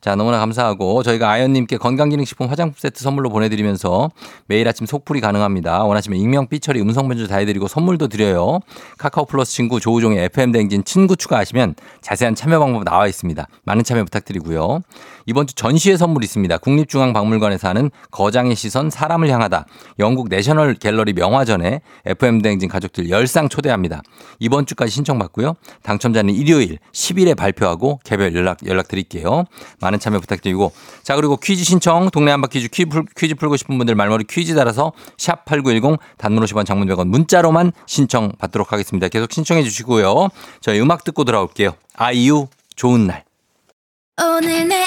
자, 너무나 감사하고 저희가 아연님께 건강기능식품 화장품 세트 선물로 보내드리면서 매일 아침 속풀이 가능합니다. 원하시면 익명, 삐처리, 음성변조 다 해드리고 선물도 드려요. 카카오 플러스 친구 조우종의 FM 댕진 친구 추가하시면 자세한 참여 방법 나와 있습니다. 많은 참여 부탁드리고요. 이번 주 전시회 선물 있습니다. 국립중앙박물관에서 하는 거장의 시선 사람을 향하다. 영국 내셔널 갤러리 명화전에 FM 댕진 가족들 10쌍 초대합니다. 이번 주까지 신청받고요. 당첨자는 일요일 10일에 발표하고 개별 연락 연락 드릴게요. 많은 참여 부탁드리고 자 그리고 퀴즈 신청 동네 한바 퀴즈 퀴즈, 풀, 퀴즈 풀 고 싶은 분들 말머리 퀴즈 달아서 샵 8910 단문 50원 장문 100원 문자로만 신청 받도록 하겠습니다. 계속 신청해 주시고요. 저희 음악 듣고 돌아올게요. 아이유 좋은 날. 오늘 내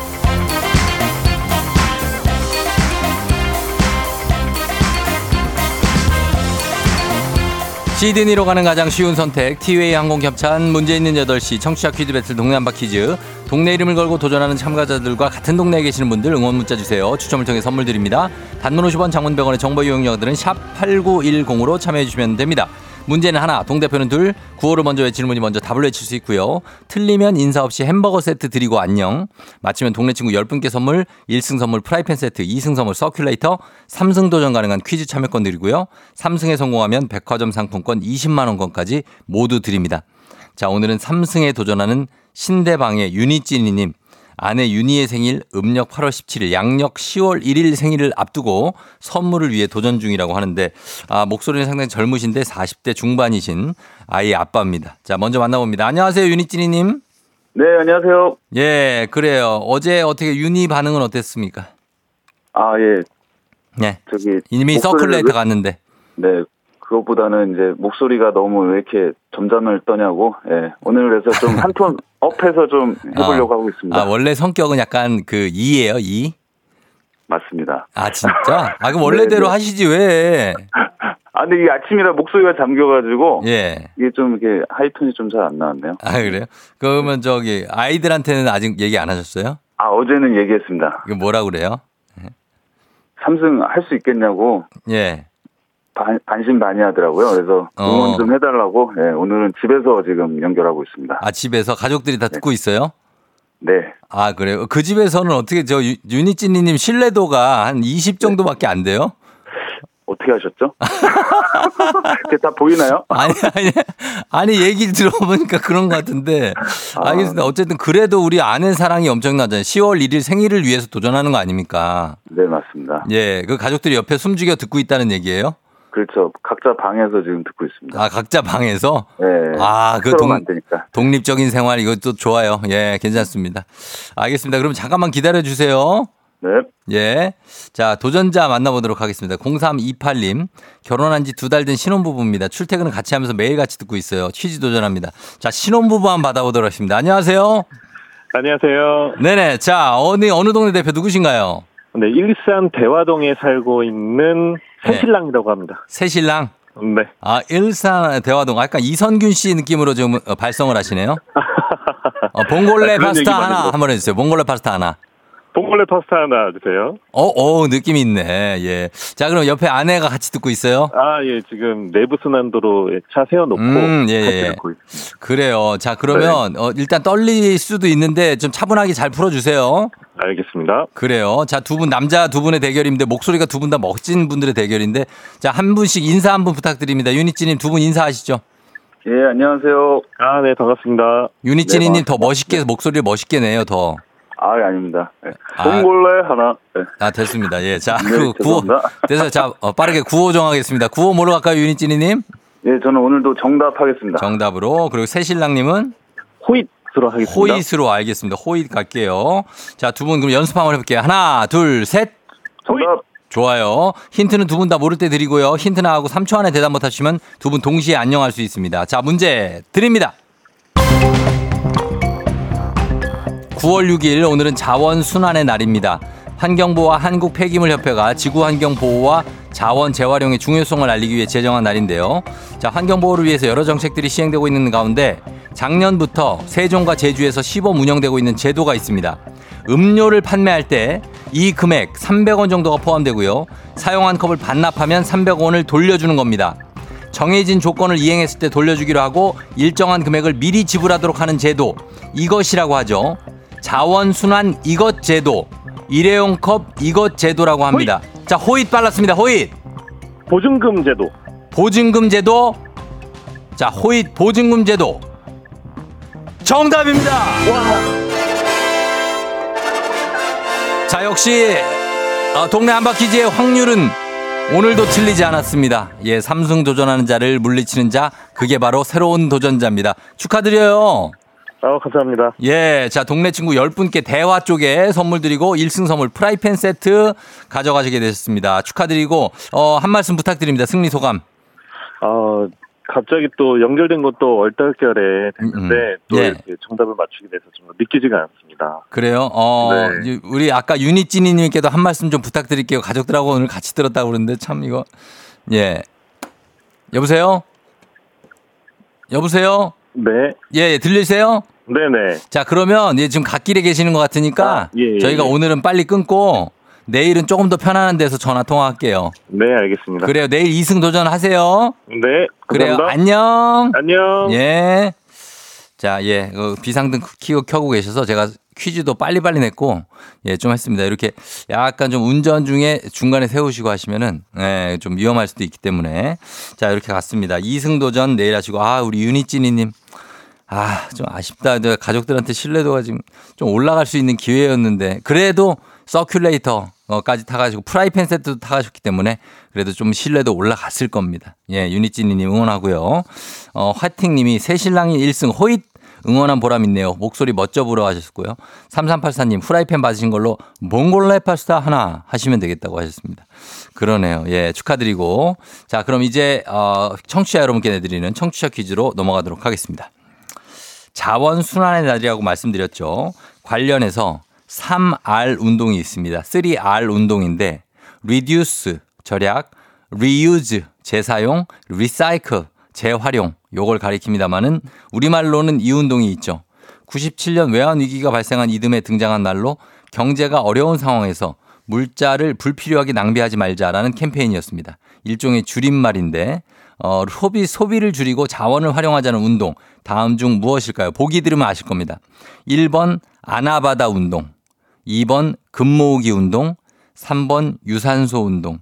시드니로 가는 가장 쉬운 선택 티웨이 항공 협찬 문제 있는 8시 청취자 퀴즈 배틀 동네 한바 퀴즈. 동네 이름을 걸고 도전하는 참가자들과 같은 동네에 계시는 분들 응원 문자 주세요. 추첨을 통해 선물 드립니다. 단문 50원 장문 100원의 정보 이용료들은 샵 8910으로 참여해 주시면 됩니다 문제는 하나. 동대표는 둘. 구호를 먼저 외치는 분이 먼저 답을 외칠 수 있고요. 틀리면 인사 없이 햄버거 세트 드리고 안녕. 맞히면 동네 친구 10분께 선물 1승 선물 프라이팬 세트 2승 선물 서큘레이터 3승 도전 가능한 퀴즈 참여권 드리고요. 3승에 성공하면 백화점 상품권 20만 원권까지 모두 드립니다. 자, 오늘은 3승에 도전하는 신대방의 유니찌니님. 아내 윤희의 생일 음력 8월 17일, 양력 10월 1일 생일을 앞두고 선물을 위해 도전 중이라고 하는데, 아, 목소리는 상당히 젊으신데 40대 중반이신 아이 아빠입니다. 자, 먼저 만나봅니다. 안녕하세요, 유니찌니님. 네, 안녕하세요. 예, 그래요. 어제 어떻게 윤희 반응은 어땠습니까? 아, 예. 네. 저기 이미 서클레이터 왜- 갔는데. 네. 그것보다는 이제 목소리가 너무 왜 이렇게 점잖을 떠냐고. 예. 오늘 그래서 좀 한 톤 up해서 좀 해보려고 아, 하고 있습니다. 아, 원래 성격은 약간 그 E예요, E? 맞습니다. 아, 진짜? 아, 그럼 원래대로 네, 네. 하시지, 왜? 아, 근데 이 아침이라 목소리가 잠겨가지고 예. 이게 좀 이게 high tone이 좀 잘 안 나왔네요. 아, 그래요? 그러면 저기 아이들한테는 아직 얘기 안 하셨어요? 아, 어제는 얘기했습니다. 이거 뭐라 그래요? 삼승 할 수 있겠냐고 예. 반, 반신반의하더라고요. 그래서 어. 응원 좀 해달라고. 예, 오늘은 집에서 지금 연결하고 있습니다. 아, 집에서 가족들이 다 듣고 있어요? 네. 아, 그래요? 그 집에서는 어떻게 저 유- 유니찌니님 신뢰도가 한 20 정도밖에 안 돼요? 어떻게 하셨죠? 그게 다 보이나요? 아니, 아니, 아니, 얘기를 들어보니까 그런 것 같은데. 알겠습니다. 어쨌든 그래도 우리 아내 사랑이 엄청나잖아요. 10월 1일 생일을 위해서 도전하는 거 아닙니까? 네, 맞습니다. 예. 그 가족들이 옆에 숨죽여 듣고 있다는 얘기예요? 그렇죠. 각자 방에서 지금 듣고 있습니다. 아, 각자 방에서? 네. 아, 그 동. 독립적인 생활 이것도 좋아요. 예, 괜찮습니다. 알겠습니다. 그럼 잠깐만 기다려 주세요. 네. 예. 자, 도전자 만나보도록 하겠습니다. 0328님. 결혼한 지 두 달 된 신혼부부입니다. 출퇴근을 같이 하면서 매일 같이 듣고 있어요. 취지 도전합니다. 자, 신혼부부 한번 받아보도록 하겠습니다. 안녕하세요. 안녕하세요. 네네. 자, 어느, 어느 동네 대표 누구신가요? 네, 일산 대화동에 살고 있는 새신랑이라고 합니다. 새신랑? 네. 아, 일산 대화동. 아, 약간 이선균 씨 느낌으로 좀 어, 발성을 하시네요. 어, 봉골레 아, 파스타 하나. 한번 해주세요. 봉골레 파스타 하나. 봉골레 파스타 하나 주세요. 어, 어, 느낌 있네. 예. 자, 그럼 옆에 아내가 같이 듣고 있어요? 아, 예, 지금 내부 순환도로에 차 세워놓고 음, 예, 예. 그래요. 자, 그러면 어, 일단 떨릴 수도 있는데 좀 차분하게 잘 풀어주세요. 알겠습니다. 그래요. 자, 두 분, 남자 두 분의 대결인데 목소리가 두 분 다 멋진 분들의 대결인데 자, 한 분씩 인사 한 분 부탁드립니다. 유니찌님 두 분 인사하시죠. 예, 안녕하세요. 아, 네, 반갑습니다. 유니찌님 네, 더 멋있게 목소리를 멋있게 내요, 더. 아, 아닙니다. 네. 아. 봉골레 하나. 네. 아, 됐습니다. 예. 자, 네, 그 구호. 됐어요. 자, 어, 빠르게 구호 정하겠습니다. 구호 뭐로 갈까요, 유니찌님? 예, 저는 오늘도 정답하겠습니다. 정답으로. 그리고 새신랑님은? 호잇 으로 하겠습니다. 호잇으로 알겠습니다. 호잇 갈게요. 자, 두 분 그럼 연습 한번 해볼게요. 하나, 둘, 셋. 정답. 좋아요. 힌트는 두 분 다 모를 때 드리고요. 힌트 나하고 3초 안에 대답 못 하시면 두 분 동시에 안녕할 수 있습니다. 자, 문제 드립니다. 9월 6일 오늘은 자원 순환의 날입니다. 환경부와 한국폐기물협회가 지구환경보호와 자원 재활용의 중요성을 알리기 위해 제정한 날인데요. 자, 환경보호를 위해서 여러 정책들이 시행되고 있는 가운데 작년부터 세종과 제주에서 시범 운영되고 있는 제도가 있습니다. 음료를 판매할 때 이 금액 300원 정도가 포함되고요. 사용한 컵을 반납하면 300원을 돌려주는 겁니다. 정해진 조건을 이행했을 때 돌려주기로 하고 일정한 금액을 미리 지불하도록 하는 제도 이것이라고 하죠. 자원순환 이것 제도 일회용 컵 이것 제도라고 합니다. 자 호잇 빨랐습니다. 호잇 보증금 제도. 보증금 제도 자 호잇 보증금 제도 정답입니다. 자 역시 어, 동네 한바퀴즈의 확률은 오늘도 틀리지 않았습니다. 예, 삼승 도전하는 자를 물리치는 자, 그게 바로 새로운 도전자입니다. 축하드려요. 아, 감사합니다. 예, 자, 동네 친구 10분께 대화 쪽에 선물 드리고 1승 선물 프라이팬 세트 가져가시게 되셨습니다. 축하드리고, 어, 한 말씀 부탁드립니다. 승리 소감. 어, 갑자기 또 연결된 것도 얼떨결에 됐는데 또 예. 이렇게 정답을 맞추게 돼서 좀 믿기지가 않습니다. 그래요? 어, 네. 유- 우리 아까 유니찌니님께도 한 말씀 좀 부탁드릴게요. 가족들하고 오늘 같이 들었다고 그러는데 참 이거, 예. 여보세요? 여보세요? 네. 예, 예, 들리세요? 네네. 자, 그러면 예, 지금 갓길에 계시는 것 같으니까 아, 예, 예, 저희가 예. 오늘은 빨리 끊고 내일은 조금 더 편안한 데서 전화 통화할게요. 네, 알겠습니다. 그래요. 내일 2승 도전하세요. 네. 그래요. 감사합니다. 안녕. 안녕. 예. 자, 예. 그 비상등 키고 켜고 계셔서 제가 퀴즈도 빨리빨리 냈고, 예, 좀 했습니다. 이렇게 약간 좀 운전 중에 중간에 세우시고 하시면은, 예, 좀 위험할 수도 있기 때문에. 자, 이렇게 갔습니다. 이승 도전 내일 하시고, 아, 우리 유니찌니님. 아, 좀 아쉽다. 저 가족들한테 신뢰도가 지금 좀 올라갈 수 있는 기회였는데, 그래도 서큘레이터까지 타가지고 프라이팬 세트도 타가셨기 때문에 그래도 좀 신뢰도 올라갔을 겁니다. 예, 유니찌니님 응원하고요. 어, 화팅님이 새 신랑이 1승 호잇 응원한 보람 있네요. 목소리 멋져 보러 하셨고요. 3384님 후라이팬 받으신 걸로 몽골레 파스타 하나 하시면 되겠다고 하셨습니다. 그러네요. 예, 축하드리고. 자, 그럼 이제, 어, 청취자 여러분께 내드리는 청취자 퀴즈로 넘어가도록 하겠습니다. 자원 순환의 날이라고 말씀드렸죠. 관련해서 3R 운동이 있습니다. 3R 운동인데 reduce 절약, reuse 재사용, recycle 재활용 요걸 가리킵니다마는 우리말로는 이 운동이 있죠. 97년 외환 위기가 발생한 이듬해 등장한 날로 경제가 어려운 상황에서 물자를 불필요하게 낭비하지 말자라는 캠페인이었습니다. 일종의 줄임말인데 어, 소비 소비를 줄이고 자원을 활용하자는 운동 다음 중 무엇일까요? 보기 들으면 아실 겁니다. 1번 아나바다 운동, 2번 금모으기 운동, 3번 유산소 운동.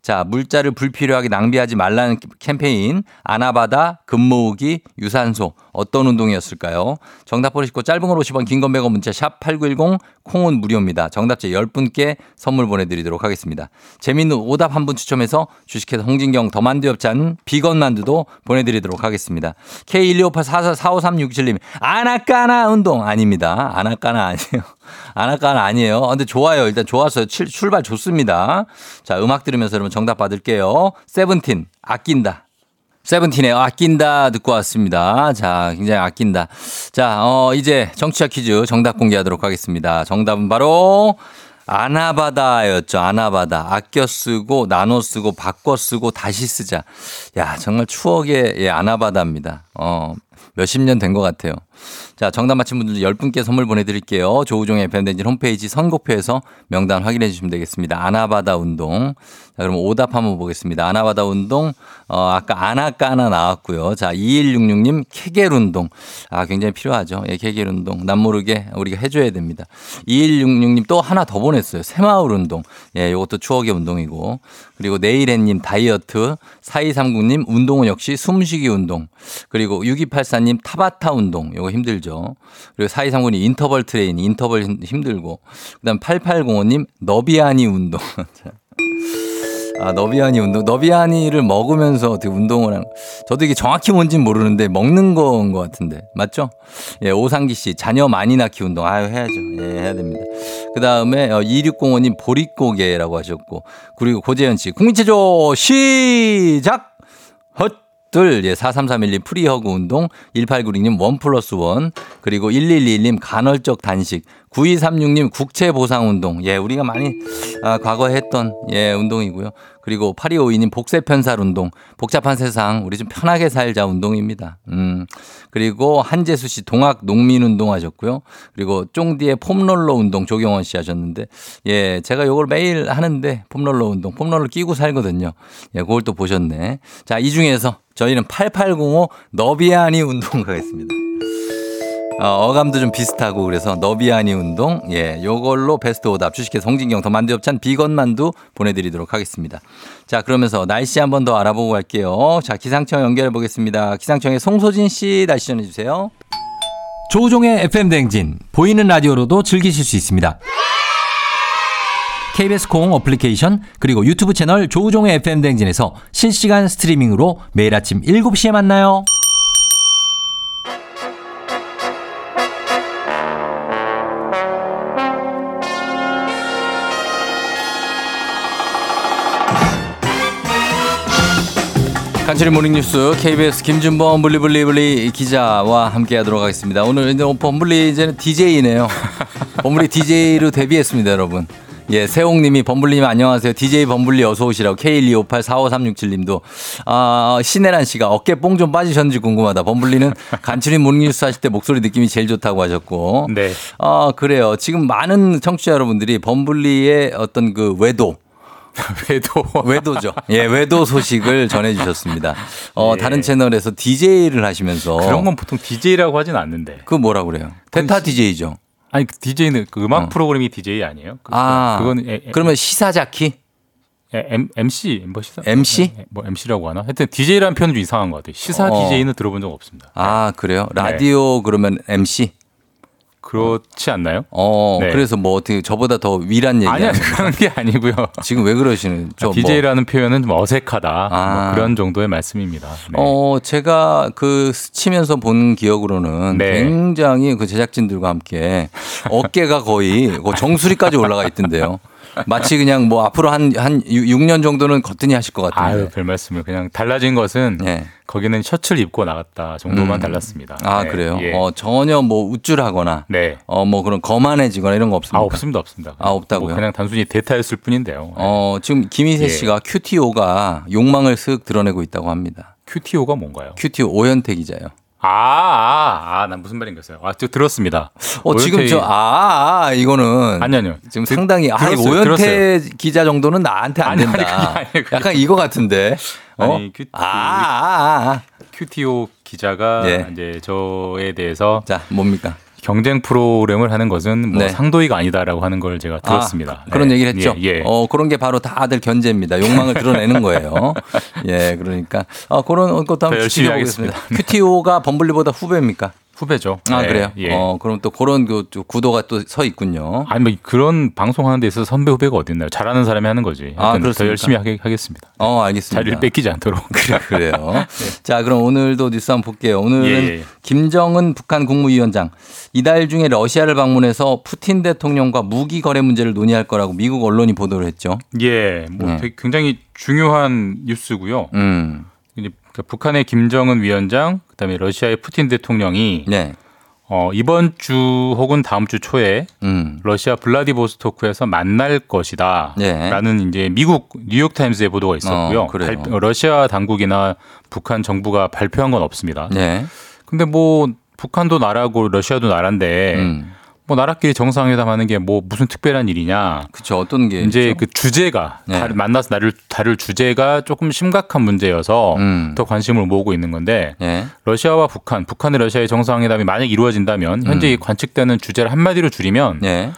자, 물자를 불필요하게 낭비하지 말라는 캠페인 아나바다 금모으기 유산소 어떤 운동이었을까요? 정답 보내시고 짧은 걸 50원 긴건 100원 문자 샵 8910 콩은 무료입니다. 정답자 10분께 선물 보내드리도록 하겠습니다. 재미있는 오답 한 분 추첨해서 주식회사 홍진경 더만두 엽찬 비건 만두도 보내드리도록 하겠습니다. K12584453667님 아나까나 운동 아닙니다. 아나까나 아니에요. 아나까나 아니에요. 아, 근데 좋아요. 일단 좋았어요. 출, 출발 좋습니다. 자, 음악 들으면서 여러분 정답 받을게요. 세븐틴, 아낀다. 세븐틴의 아낀다 듣고 왔습니다. 자, 굉장히 아낀다. 자, 어, 이제 정치자 퀴즈 정답 공개하도록 하겠습니다. 정답은 바로 아나바다였죠. 아나바다. 아껴 쓰고, 나눠 쓰고, 바꿔 쓰고, 다시 쓰자. 야, 정말 추억의 예, 아나바다입니다. 어, 몇십 년 된 것 같아요. 자, 정답 맞힌 분들 10분께 선물 보내드릴게요. 조우종의 FM댕진 홈페이지 선곡표에서 명단 확인해 주시면 되겠습니다. 아나바다 운동. 자, 그럼 오답 한번 보겠습니다. 아나바다 운동, 어, 아까 아나까나 나왔고요. 자, 2166님, 케겔 운동. 아, 굉장히 필요하죠. 예, 케겔 운동. 남모르게 우리가 해줘야 됩니다. 2166님 또 하나 더 보냈어요. 새마을 운동. 예, 요것도 추억의 운동이고. 그리고 내일애님 다이어트. 4239님 운동은 역시 숨쉬기 운동. 그리고 6284님 타바타 운동. 요거 힘들죠. 그리고 4239님 인터벌 트레이닝. 인터벌 힘- 힘들고. 그 다음 8805님 너비아니 운동. 자. 아, 너비아니 운동. 너비아니를 먹으면서 어떻게 운동을 하는. 저도 이게 정확히 뭔지는 모르는데 먹는 거인 것 같은데. 맞죠? 예, 오상기 씨. 자녀 많이 낳기 운동. 아유, 해야죠. 예, 해야 됩니다. 그 다음에 2605님 보릿고개라고 하셨고. 그리고 고재현 씨. 국민체조 시작! 헛 둘, 예, 4331님 프리허그 운동, 1896님 원 플러스 원, 그리고 1121님 간헐적 단식, 9236님 국채보상 운동, 예, 우리가 많이, 아, 과거에 했던, 예, 운동이고요. 그리고 8252님 복세편살 운동, 복잡한 세상, 우리 좀 편하게 살자 운동입니다. 음, 그리고 한재수 씨 동학 농민 운동 하셨고요. 그리고 쫑디의 폼롤러 운동 조경원 씨 하셨는데, 예, 제가 요걸 매일 하는데, 폼롤러 운동, 폼롤러 끼고 살거든요. 예, 그걸 또 보셨네. 자, 이 중에서 저희는 8805 너비아니 운동 가겠습니다. 어, 어감도 좀 비슷하고 그래서 너비아니 운동 예 요걸로 베스트 오답 주식회 송진경 더 만두 엽찬 비건 만두 보내드리도록 하겠습니다. 자 그러면서 날씨 한번 더 알아보고 갈게요. 자 기상청 연결해 보겠습니다. 기상청의 송소진 씨 날씨 전해 주세요. 조우종의 FM 댕진 보이는 라디오로도 즐기실 수 있습니다. KBS 콩 어플리케이션 그리고 유튜브 채널 조우종의 FM 댕진에서 실시간 스트리밍으로 매일 아침 7시에 만나요. 간추린 모닝뉴스 KBS 김준범 블리블리블리 기자와 함께하도록 하겠습니다. 오늘 이제 범블리 이제는 DJ네요. 범블리 DJ로 데뷔했습니다, 여러분. 예, 세홍님이 범블리님 안녕하세요. DJ 범블리 어서 오시라고 K125845367님도 아 신혜란 씨가 어깨 뽕 좀 빠지셨는지 궁금하다. 범블리는 간추린 모닝뉴스 하실 때 목소리 느낌이 제일 좋다고 하셨고. 네. 아 그래요. 지금 많은 청취자 여러분들이 범블리의 어떤 그 외도 외도. 외도죠. 예, 외도 소식을 전해주셨습니다. 어, 예. 다른 채널에서 DJ를 하시면서. 그런 건 보통 DJ라고 하진 않는데. 그 뭐라 그래요? 대타 DJ죠. 아니 그 DJ는 그 음악 프로그램이 DJ 아니에요? 그, 아, 그건 에, 에, 그러면 시사자키? 에, M, MC 뭐 시사 MC? 에, 뭐 MC라고 하나? 하여튼 DJ라는 표현은 좀 이상한 것 같아요. 시사 어. DJ는 들어본 적 없습니다. 아, 그래요? 네. 라디오 그러면 MC? 그렇지 않나요? 어, 네. 그래서 뭐 어떻게 저보다 더 위란 얘기 아니 아니 아니에요? 그런 게 아니고요. 지금 왜 그러시는? 저 뭐. DJ라는 표현은 좀 어색하다. 아. 뭐 그런 정도의 말씀입니다. 네. 어, 제가 그 스치면서 본 기억으로는 네. 굉장히 그 제작진들과 함께 어깨가 거의 그 정수리까지 올라가 있던데요. 마치 그냥 뭐 앞으로 한, 한 6년 정도는 거뜬히 하실 것 같은데. 아유 별 말씀을 그냥 달라진 것은 네. 거기는 셔츠를 입고 나갔다 정도만 음. 달랐습니다. 아, 네. 그래요? 예. 어, 전혀 뭐 우쭐하거나. 네. 어, 뭐 그런 거만해지거나 이런 거 없습니까? 아 없습니다 없습니다. 아, 없다고요? 뭐 그냥 단순히 대타였을 뿐인데요. 어, 지금 김희세 예. 씨가 QTO가 욕망을 슥 드러내고 있다고 합니다. QTO가 뭔가요? QTO 오현태 기자요. 아, 아, 아, 난 무슨 말인겠어요. 아, 저 들었습니다. 어, 지금 저, 아, 아, 이거는. 아니, 아니요. 지금 들- 상당히, 아, 오현태 들었어요. 기자 정도는 나한테 안 아니, 아니, 된다. 아니에요, 그게 약간 이거 같은데. 어? 아니, 그- 아, 아, 아. QTO 기자가 예. 이제 저에 대해서 자, 뭡니까? 경쟁 프로그램을 하는 것은 뭐 네. 상도이가 아니다라고 하는 걸 제가 들었습니다. 아, 그런 네. 얘기를 했죠. 예, 예. 어, 그런 게 바로 다들 견제입니다. 욕망을 드러내는 거예요. 예, 그러니까. 어, 그런 것도 한번 지켜보겠습니다. 하겠습니다. QTO가 범블리보다 후배입니까? 후배죠. 아, 네, 그래요? 예. 어, 그럼 또 그런 그 구도가 또 서 있군요. 아니 뭐 그런 방송하는 데 있어서 선배 후배가 어디 있나요? 잘하는 사람이 하는 거지. 아, 하여튼 그렇습니까? 더 열심히 하게, 하겠습니다. 어, 알겠습니다. 자리를 뺏기지 않도록. 그래, 그래요. 자, 그럼 오늘도 뉴스 한번 볼게요. 오늘은 예, 예. 김정은 북한 국무위원장 이달 중에 러시아를 방문해서 푸틴 대통령과 무기 거래 문제를 논의할 거라고 미국 언론이 보도를 했죠. 예, 뭐 네. 굉장히 중요한 뉴스고요. 음. 그 북한의 김정은 위원장, 그다음에 러시아의 푸틴 대통령이 네. 어, 이번 주 혹은 다음 주 초에 음. 러시아 블라디보스토크에서 만날 것이다. 네. 라는 이제 미국 뉴욕 타임스의 보도가 있었고요. 어. 발- 러시아 당국이나 북한 정부가 발표한 건 없습니다. 네. 근데 뭐 북한도 나라고 러시아도 나라인데 음. 뭐 나라끼리 정상회담 하는 게 뭐 무슨 특별한 일이냐. 그쵸. 어떤 게. 이제 있죠? 그 주제가 네. 다- 만나서 나를 다룰 주제가 조금 심각한 문제여서 음. 더 관심을 모으고 있는 건데 예. 러시아와 북한, 북한의 러시아의 정상회담이 만약 이루어진다면 현재 음. 이 관측되는 주제를 한마디로 줄이면 예.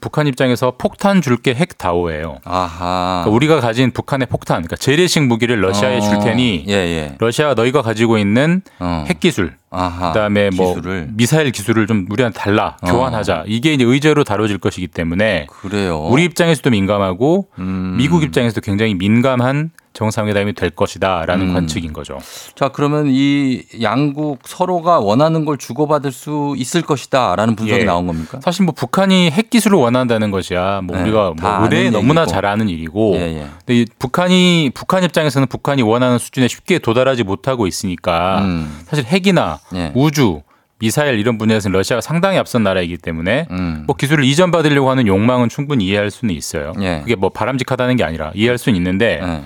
북한 입장에서 폭탄 줄게 핵 다오예요. 아하. 그러니까 우리가 가진 북한의 폭탄, 그러니까 재래식 무기를 러시아에 어. 줄 테니 예, 예. 러시아가 너희가 가지고 있는 어. 핵 기술, 아하. 그다음에 뭐 기술을. 미사일 기술을 좀 우리한테 달라 어. 교환하자. 이게 이제 의제로 다뤄질 것이기 때문에 그래요. 우리 입장에서도 민감하고 음. 미국 입장에서도 굉장히 민감한 정상회담이 될 것이다라는 음. 관측인 거죠. 자, 그러면 이 양국 서로가 원하는 걸 주고받을 수 있을 것이다라는 분석이 예. 나온 겁니까? 사실 뭐 북한이 핵 기술을 원한다는 것이야 뭐 네, 우리가 다뭐 의뢰에 아는 너무나. 잘 아는 일이고 예, 예. 근데 이 북한이 북한 입장에서는 북한이 원하는 수준에 쉽게 도달하지 못하고 있으니까 음. 사실 핵이나 예. 우주 미사일 이런 분야에서는 러시아가 상당히 앞선 나라이기 때문에 음. 뭐 기술을 이전받으려고 하는 욕망은 충분히 이해할 수는 있어요. 예. 그게 뭐 바람직하다는 게 아니라 이해할 수는 있는데 예.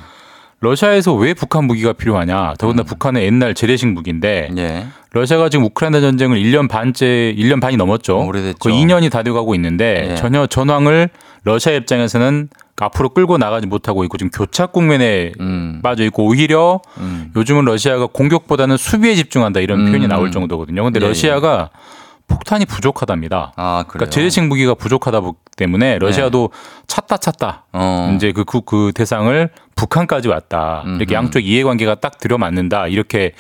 러시아에서 왜 북한 무기가 필요하냐? 더군다나 북한은 옛날 재래식 무기인데 음. 예. 러시아가 지금 우크라이나 전쟁을 1년 반째 1년 반이 넘었죠. 오래됐죠. 거의 2년이 다 돼가고 있는데 예. 전혀 전황을 러시아 입장에서는 앞으로 끌고 나가지 못하고 있고 지금 교착 국면에 음. 빠져 있고 오히려 음. 요즘은 러시아가 공격보다는 수비에 집중한다 이런 음. 표현이 나올 정도거든요. 근데 예, 러시아가 폭탄이 부족하답니다. 아. 그러니까 재래식 무기가 부족하다 보- 때문에 러시아도 찾다 찾다 네. 어. 이제 그, 그, 그 대상을 북한까지 왔다. 이렇게 음흠. 양쪽 이해관계가 딱 들어맞는다. 이렇게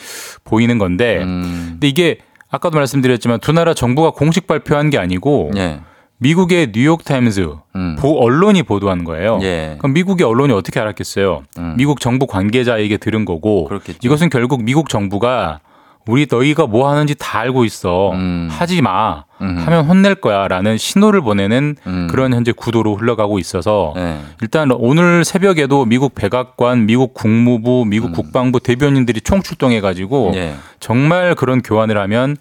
보이는 건데 음. 근데 이게 아까도 말씀드렸지만 두 나라 정부가 공식 발표한 게 아니고 예. 미국의 뉴욕 타임즈 음. 보 언론이 보도한 거예요. 예. 그럼 미국의 언론이 어떻게 알았겠어요? 음. 미국 정부 관계자에게 들은 거고 그렇겠죠. 이것은 결국 미국 정부가 우리 너희가 뭐 하는지 다 알고 있어. 음. 하지 마. 음. 하면 혼낼 거야 라는 신호를 보내는 음. 그런 현재 구도로 흘러가고 있어서 예. 일단 오늘 새벽에도 미국 백악관, 미국 국무부, 미국 국방부 대변인들이 총출동해 가지고 음. 예. 정말 그런 교환을 하면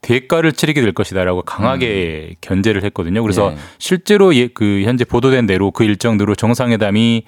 대가를 치르게 될 것이다라고 강하게 견제를 했거든요. 그래서 음. 예. 실제로 예- 그 현재 보도된 대로 그 일정대로 정상회담이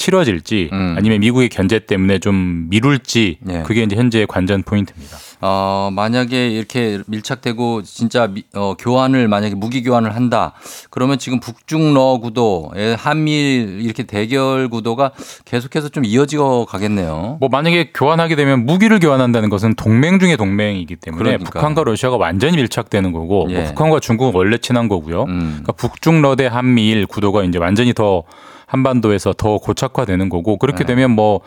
치러질지 음. 아니면 미국의 견제 때문에 좀 미룰지 예. 그게 이제 현재 관전 포인트입니다. 어, 만약에 이렇게 밀착되고 진짜 미- 어, 교환을 만약에 무기 교환을 한다. 그러면 지금 북중 러 구도, 예, 한미일 이렇게 대결 구도가 계속해서 좀 이어지어 가겠네요. 뭐 만약에 교환하게 되면 무기를 교환한다는 것은 동맹 중의 동맹이기 때문에 그러니까. 북한과 러시아가 완전히 밀착되는 거고 뭐 예. 북한과 중국은 원래 친한 거고요. 음. 그러니까 북중 러 대 한미일 구도가 이제 완전히 더 한반도에서 더 고착화되는 거고 그렇게 네. 되면 뭐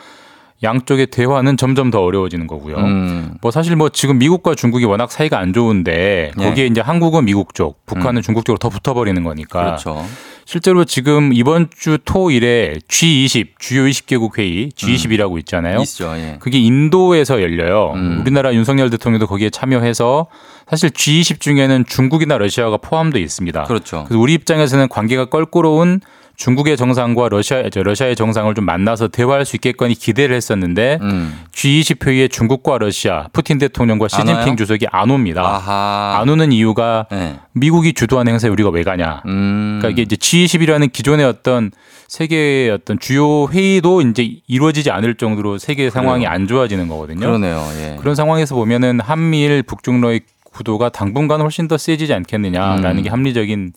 양쪽의 대화는 점점 더 어려워지는 거고요. 음. 뭐 사실 뭐 지금 미국과 중국이 워낙 사이가 안 좋은데 예. 거기에 이제 한국은 미국 쪽, 북한은 중국 쪽으로 더 붙어버리는 거니까. 음. 그렇죠. 실제로 지금 이번 주 토일에 G20 주요 20개국 회의 G20이라고 있잖아요. 있죠. 예. 그게 인도에서 열려요. 음. 우리나라 윤석열 대통령도 거기에 참여해서 사실 G20 중에는 중국이나 러시아가 포함되어 있습니다. 그렇죠. 그래서 우리 입장에서는 관계가 껄끄러운 중국의 정상과 러시아, 저 러시아의 정상을 좀 만나서 대화할 수 있겠거니 기대를 했었는데 음. G20 회의에 중국과 러시아, 푸틴 대통령과? 시진핑 주석이 안 옵니다. 아하. 안 오는 이유가 예. 미국이 주도하는 행사에 우리가 왜 가냐. 음. 그러니까 이게 이제 G20이라는 기존의 어떤 세계의 어떤 주요 회의도 이제 이루어지지 않을 정도로 세계 상황이 안 좋아지는 거거든요. 그러네요. 예. 그런 상황에서 보면은 한미일 북중러의 구도가 당분간 훨씬 더 세지지 않겠느냐라는 음. 게 합리적인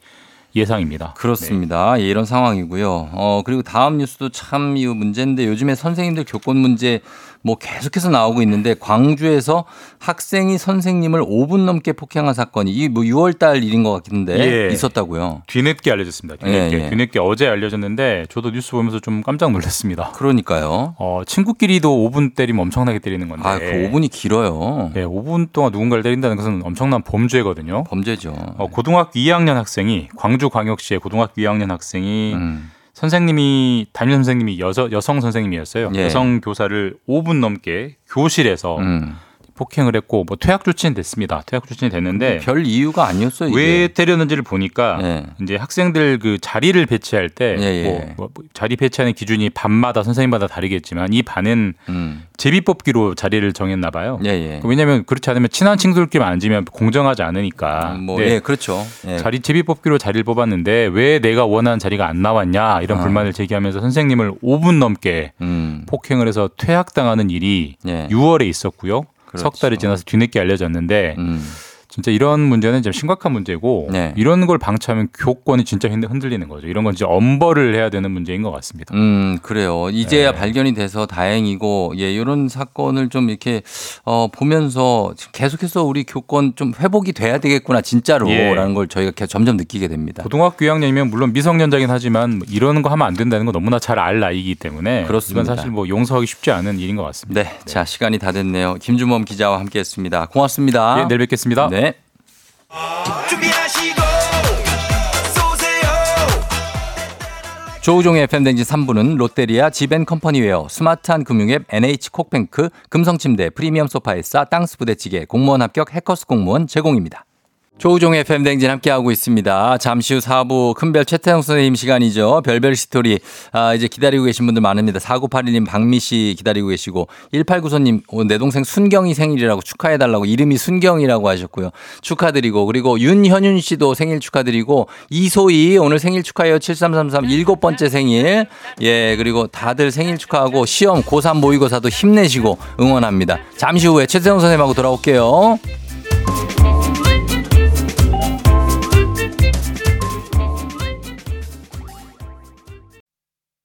예상입니다. 그렇습니다. 예, 이런 상황이고요. 어, 그리고 다음 뉴스도 참 이 문제인데 요즘에 선생님들 교권 문제 뭐 계속해서 나오고 있는데 광주에서 학생이 선생님을 5분 넘게 폭행한 사건이 이뭐 6월 달 일인 것 같은데 예. 있었다고요. 뒤늦게 알려졌습니다. 뒤늦게. 예, 예. 뒤늦게 어제 알려졌는데 저도 뉴스 보면서 좀 깜짝 놀랐습니다. 그러니까요. 어, 친구끼리도 5분 때리면 엄청나게 때리는 건데. 아, 그 5분이 길어요. 네, 5분 동안 누군가를 때린다는 것은 엄청난 범죄거든요. 범죄죠. 어, 고등학교 2학년 학생이 광주광역시의 고등학교 2학년 학생이 음. 선생님이 담임 선생님이 여서, 여성 선생님이었어요. 예. 여성 교사를 5분 넘게 교실에서 음. 폭행을 했고 뭐 퇴학 조치는 됐습니다. 퇴학 조치는 됐는데 별 이유가 아니었어요. 이게. 왜 때렸는지를 보니까 예. 이제 학생들 그 자리를 배치할 때 예, 예. 뭐, 뭐 자리 배치하는 기준이 반마다 선생님마다 다르겠지만 이 반은 제비 뽑기로 자리를 정했나 봐요. 음. 예, 예. 왜냐하면 그렇지 않으면 친한 친구들끼리 앉으면 공정하지 않으니까. 뭐, 네. 예, 그렇죠. 예. 자리 제비 뽑기로 자리를 뽑았는데 왜 내가 원하는 자리가 안 나왔냐 이런 아. 불만을 제기하면서 선생님을 5분 넘게 음. 폭행을 해서 퇴학당하는 일이 예. 6월에 있었고요. 석 달이 지나서 뒤늦게 알려졌는데 음. 진짜 이런 문제는 좀 심각한 문제고 네. 이런 걸 방치하면 교권이 진짜 흔들- 흔들리는 거죠. 이런 건 진짜 엄벌을 해야 되는 문제인 것 같습니다. 음, 그래요. 이제야 네. 발견이 돼서 다행이고, 예, 이런 사건을 좀 이렇게, 어, 보면서 계속해서 우리 교권 좀 회복이 돼야 되겠구나, 진짜로. 예. 라는 걸 저희가 점점 느끼게 됩니다. 고등학교 2학년이면 물론 미성년자긴 하지만 뭐 이러는 거 하면 안 된다는 거 너무나 잘 알 나이기 때문에 그렇습니다. 이건 사실 뭐 용서하기 쉽지 않은 일인 것 같습니다. 네. 자, 시간이 다 됐네요. 김주범 기자와 함께 했습니다. 고맙습니다. 예, 내일 뵙겠습니다. 네. 준비하시고 쏘세요 조우종의 FM댕진 3부는 롯데리아 지벤컴퍼니웨어, 스마트한 금융앱 NH콕뱅크, 금성침대, 프리미엄 소파 에싸, 땅스 부대찌개, 공무원 합격 해커스 공무원 제공입니다. 조우종의 FM댕진 함께하고 있습니다. 잠시 후 4부 큰별 최태성 선생님 시간이죠. 별별 스토리. 아, 이제 기다리고 계신 분들 많습니다. 4981님 박미 씨 기다리고 계시고 1894님 어, 내 동생 순경이 생일이라고 축하해달라고 이름이 순경이라고 하셨고요. 축하드리고 그리고 윤현윤 씨도 생일 축하드리고 이소희 오늘 생일 축하해요. 7333 일곱 번째 생일. 예, 그리고 다들 생일 축하하고 시험 고3 모의고사도 힘내시고 응원합니다. 잠시 후에 최태성 선생님하고 돌아올게요.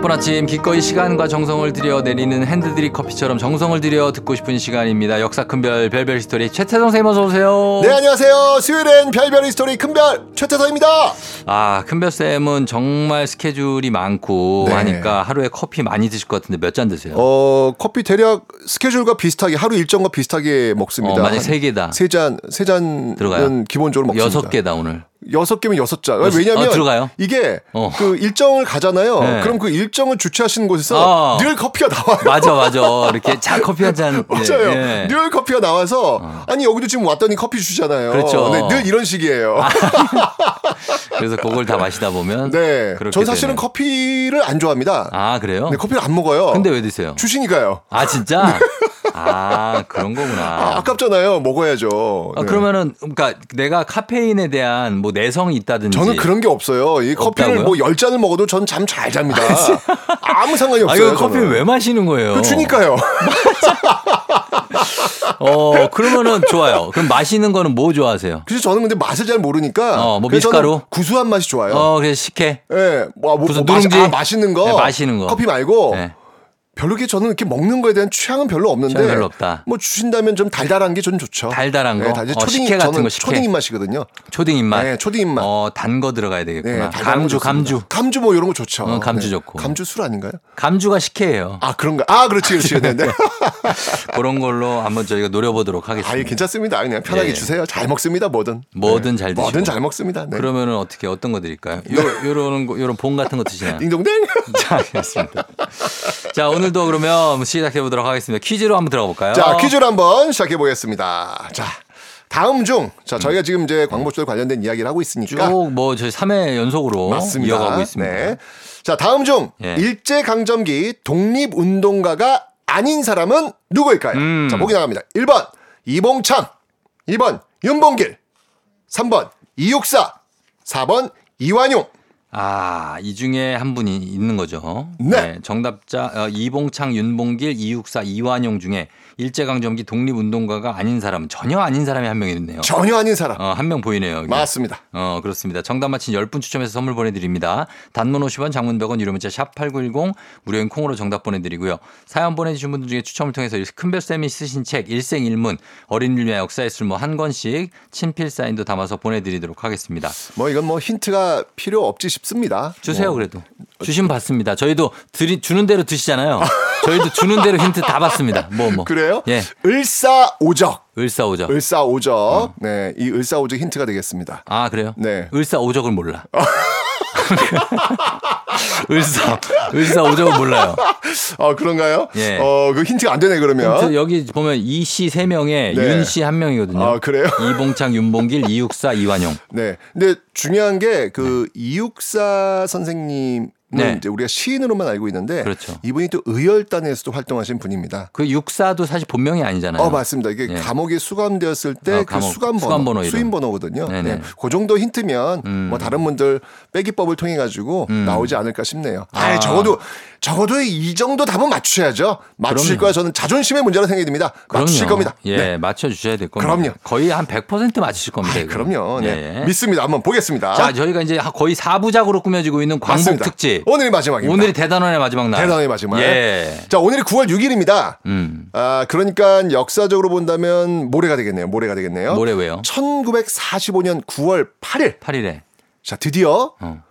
바쁜 아침 기꺼이 시간과 정성을 들여 내리는 핸드드립 커피처럼 정성을 들여 듣고 싶은 시간입니다. 역사 큰별 별별 히스토리 최태성 선생님 어서 오세요. 네 안녕하세요. 수요일엔 별별 히스토리 큰별 최태성입니다. 아 큰별 쌤은 정말 스케줄이 많고 네. 하니까 하루에 커피 많이 드실 것 같은데 몇 잔 드세요? 어 커피 대략 스케줄과 비슷하게 하루 일정과 비슷하게 먹습니다. 어, 만약 세 개다. 세 잔, 세 잔은 들어가요? 기본적으로 먹습니다. 여섯 개다 오늘. 여섯 개면 여섯 잔. 여섯- 왜냐면 어? 이게 어. 그 일정을 가잖아요. 네. 그럼 그 일정을 주최하시는 곳에서 어. 늘 커피가 나와요. 맞아 맞아 이렇게 자 커피 한 잔. 맞아요. 예, 예. 늘 커피가 나와서 아니 여기도 지금 왔더니 커피 주잖아요. 그렇죠. 아, 네, 늘 이런 식이에요. 그래서 그걸 다 마시다 보면. 네. 전 사실은 되네. 커피를 안 좋아합니다. 아 그래요? 네, 커피를 안 먹어요. 근데 왜 드세요? 주시니까요. 아 진짜? 아 그런 거구나. 아, 아깝잖아요. 먹어야죠. 아, 네. 그러면은 그러니까 내가 카페인에 대한 뭐 내성이 있다든지. 저는 그런 게 없어요. 이 커피를 없다고요? 뭐열 잔을 먹어도 전 잠 잘 잡니다. 아무 상관이 아 없어요. 이거 커피 저는. 왜 마시는 거예요? 그 주니까요. 어 그러면은 좋아요. 그럼 마시는 거는 뭐 좋아하세요? 그래서 저는 근데 맛을 잘 모르니까. 어, 뭐 저는 미숫가루? 구수한 맛이 좋아요. 어 그래서 식혜. 예, 뭐, 뭐, 무슨 뭐 누룽지? 아, 맛있는 거. 네, 마시는 거. 커피 말고. 네. 별로 게 저는 이렇게 먹는 거에 대한 취향은 별로 없는데. 별로 없다. 뭐 주신다면 좀 달달한 게전 좋죠. 달달한 거? 네, 달달. 어, 초딩, 식혜 같은 저는 거, 식혜. 초딩 입맛이거든요. 초딩 입맛. 네, 초딩 입맛. 어, 단 거 들어가야 네, 되겠구나. 거 감주. 감주. 감주 뭐 이런 거 좋죠. 어, 감주 네. 좋고. 감주 술 아닌가요? 감주가 식혜예요. 아, 그런가? 아, 그렇지, 그렇지. 네, 네. 그런 걸로 한번 저희가 노려보도록 하겠습니다. 아예 괜찮습니다. 그냥 편하게 예. 주세요. 잘 먹습니다. 뭐든. 뭐든 네. 잘 드시고. 뭐든 잘 먹습니다. 네. 그러면은 어떻게 어떤 거 드릴까요? 요 요런 거 요런 봉 같은 거 드시나요? 딩동댕. 자, 알겠습니다. 자, 오늘 도 그러면 시작해 보도록 하겠습니다. 퀴즈로 한번 들어가 볼까요? 자, 퀴즈를 한번 시작해 보겠습니다. 자, 다음 중, 자, 저희가 지금 이제 광고주들 관련된 이야기를 하고 있으니까. 쭉 뭐 저희 3회 연속으로 맞습니다. 이어가고 있습니다. 네. 자, 다음 중 예. 일제 강점기 독립 운동가가 아닌 사람은 누구일까요? 음. 자, 보기 나갑니다. 1번 이봉창, 2번 윤봉길, 3번 이육사, 4번 이완용. 아, 이 중에 한 분이 있는 거죠. 네. 정답자 어, 이봉창, 윤봉길, 이육사, 이완용 중에 일제강점기 독립운동가가 아닌 사람 전혀 아닌 사람이 한 명이 있네요. 전혀 아닌 사람. 어, 한 명 보이네요. 여기. 맞습니다. 어, 그렇습니다. 정답 맞힌 10분 추첨해서 선물 보내드립니다. 단문 50원, 장문 100원, 유료 문자 샵8910 무료인 콩으로 정답 보내드리고요. 사연 보내주신 분들 중에 추첨을 통해서 큰별쌤이 쓰신 책 일생일문 어린이를 위한 역사의 쓸모 한 권씩 친필 사인도 담아서 보내드리도록 하겠습니다. 뭐 이건 뭐 힌트가 필요 없지 싶습니다. 주세요 뭐. 그래도. 주시면 받습니다. 저희도 드리, 주는 대로 드시잖아요. 저희도 주는 대로 힌트 다 받습니다. 뭐 뭐. 그래 요? 예. 을사오적. 을사오적. 을사오적. 네, 이 을사오적 힌트가 되겠습니다. 아 그래요? 네. 을사오적을 몰라. 을사 을사 오적은 몰라요. 어 그런가요? 예. 어, 그 힌트가 안 되네 그러면. 힌트 여기 보면 이 씨 세 명에 네. 윤씨 한 명이거든요. 아, 그래요? 이봉창, 윤봉길, 이육사, 이완용. 네. 근데 중요한 게그 이육사 선생님 네. 이제 우리가 시인으로만 알고 있는데 그렇죠. 이분이 또 의열단에서도 활동하신 분입니다. 그 육사도 사실 본명이 아니잖아요. 어 맞습니다. 이게 예. 감옥에 수감되었을 때 어, 그 감옥, 수감 번호, 수감 번호. 수임 번호거든요. 네네. 네. 그 정도 힌트면 음. 뭐 다른 분들 빼기법을 통해 가지고 음. 나오지 않을까 싶네요. 아. 아, 적어도 적어도 이 정도 답은 맞추셔야죠. 맞추실. 거야 저는 자존심의 문제라 생각이 듭니다. 맞추실 그럼요. 겁니다. 예, 네. 맞춰 주셔야 될 겁니다. 그럼요. 거의 한 100% 맞추실 겁니다. 아. 그럼요. 네. 예. 믿습니다. 한번 보겠습니다. 자, 저희가 이제 거의 4부작으로 꾸며지고 있는 광복 맞습니다. 특집. 오늘이 마지막입니다. 오늘이 대단원의 마지막 날. 대단의 마지막. 예. 자, 오늘이 9월 6일입니다. 음. 아, 그러니까 역사적으로 본다면 모레가 되겠네요. 모레가 되겠네요. 모레 왜요? 1945년 9월 8일. 8일에. 자, 드디어 어.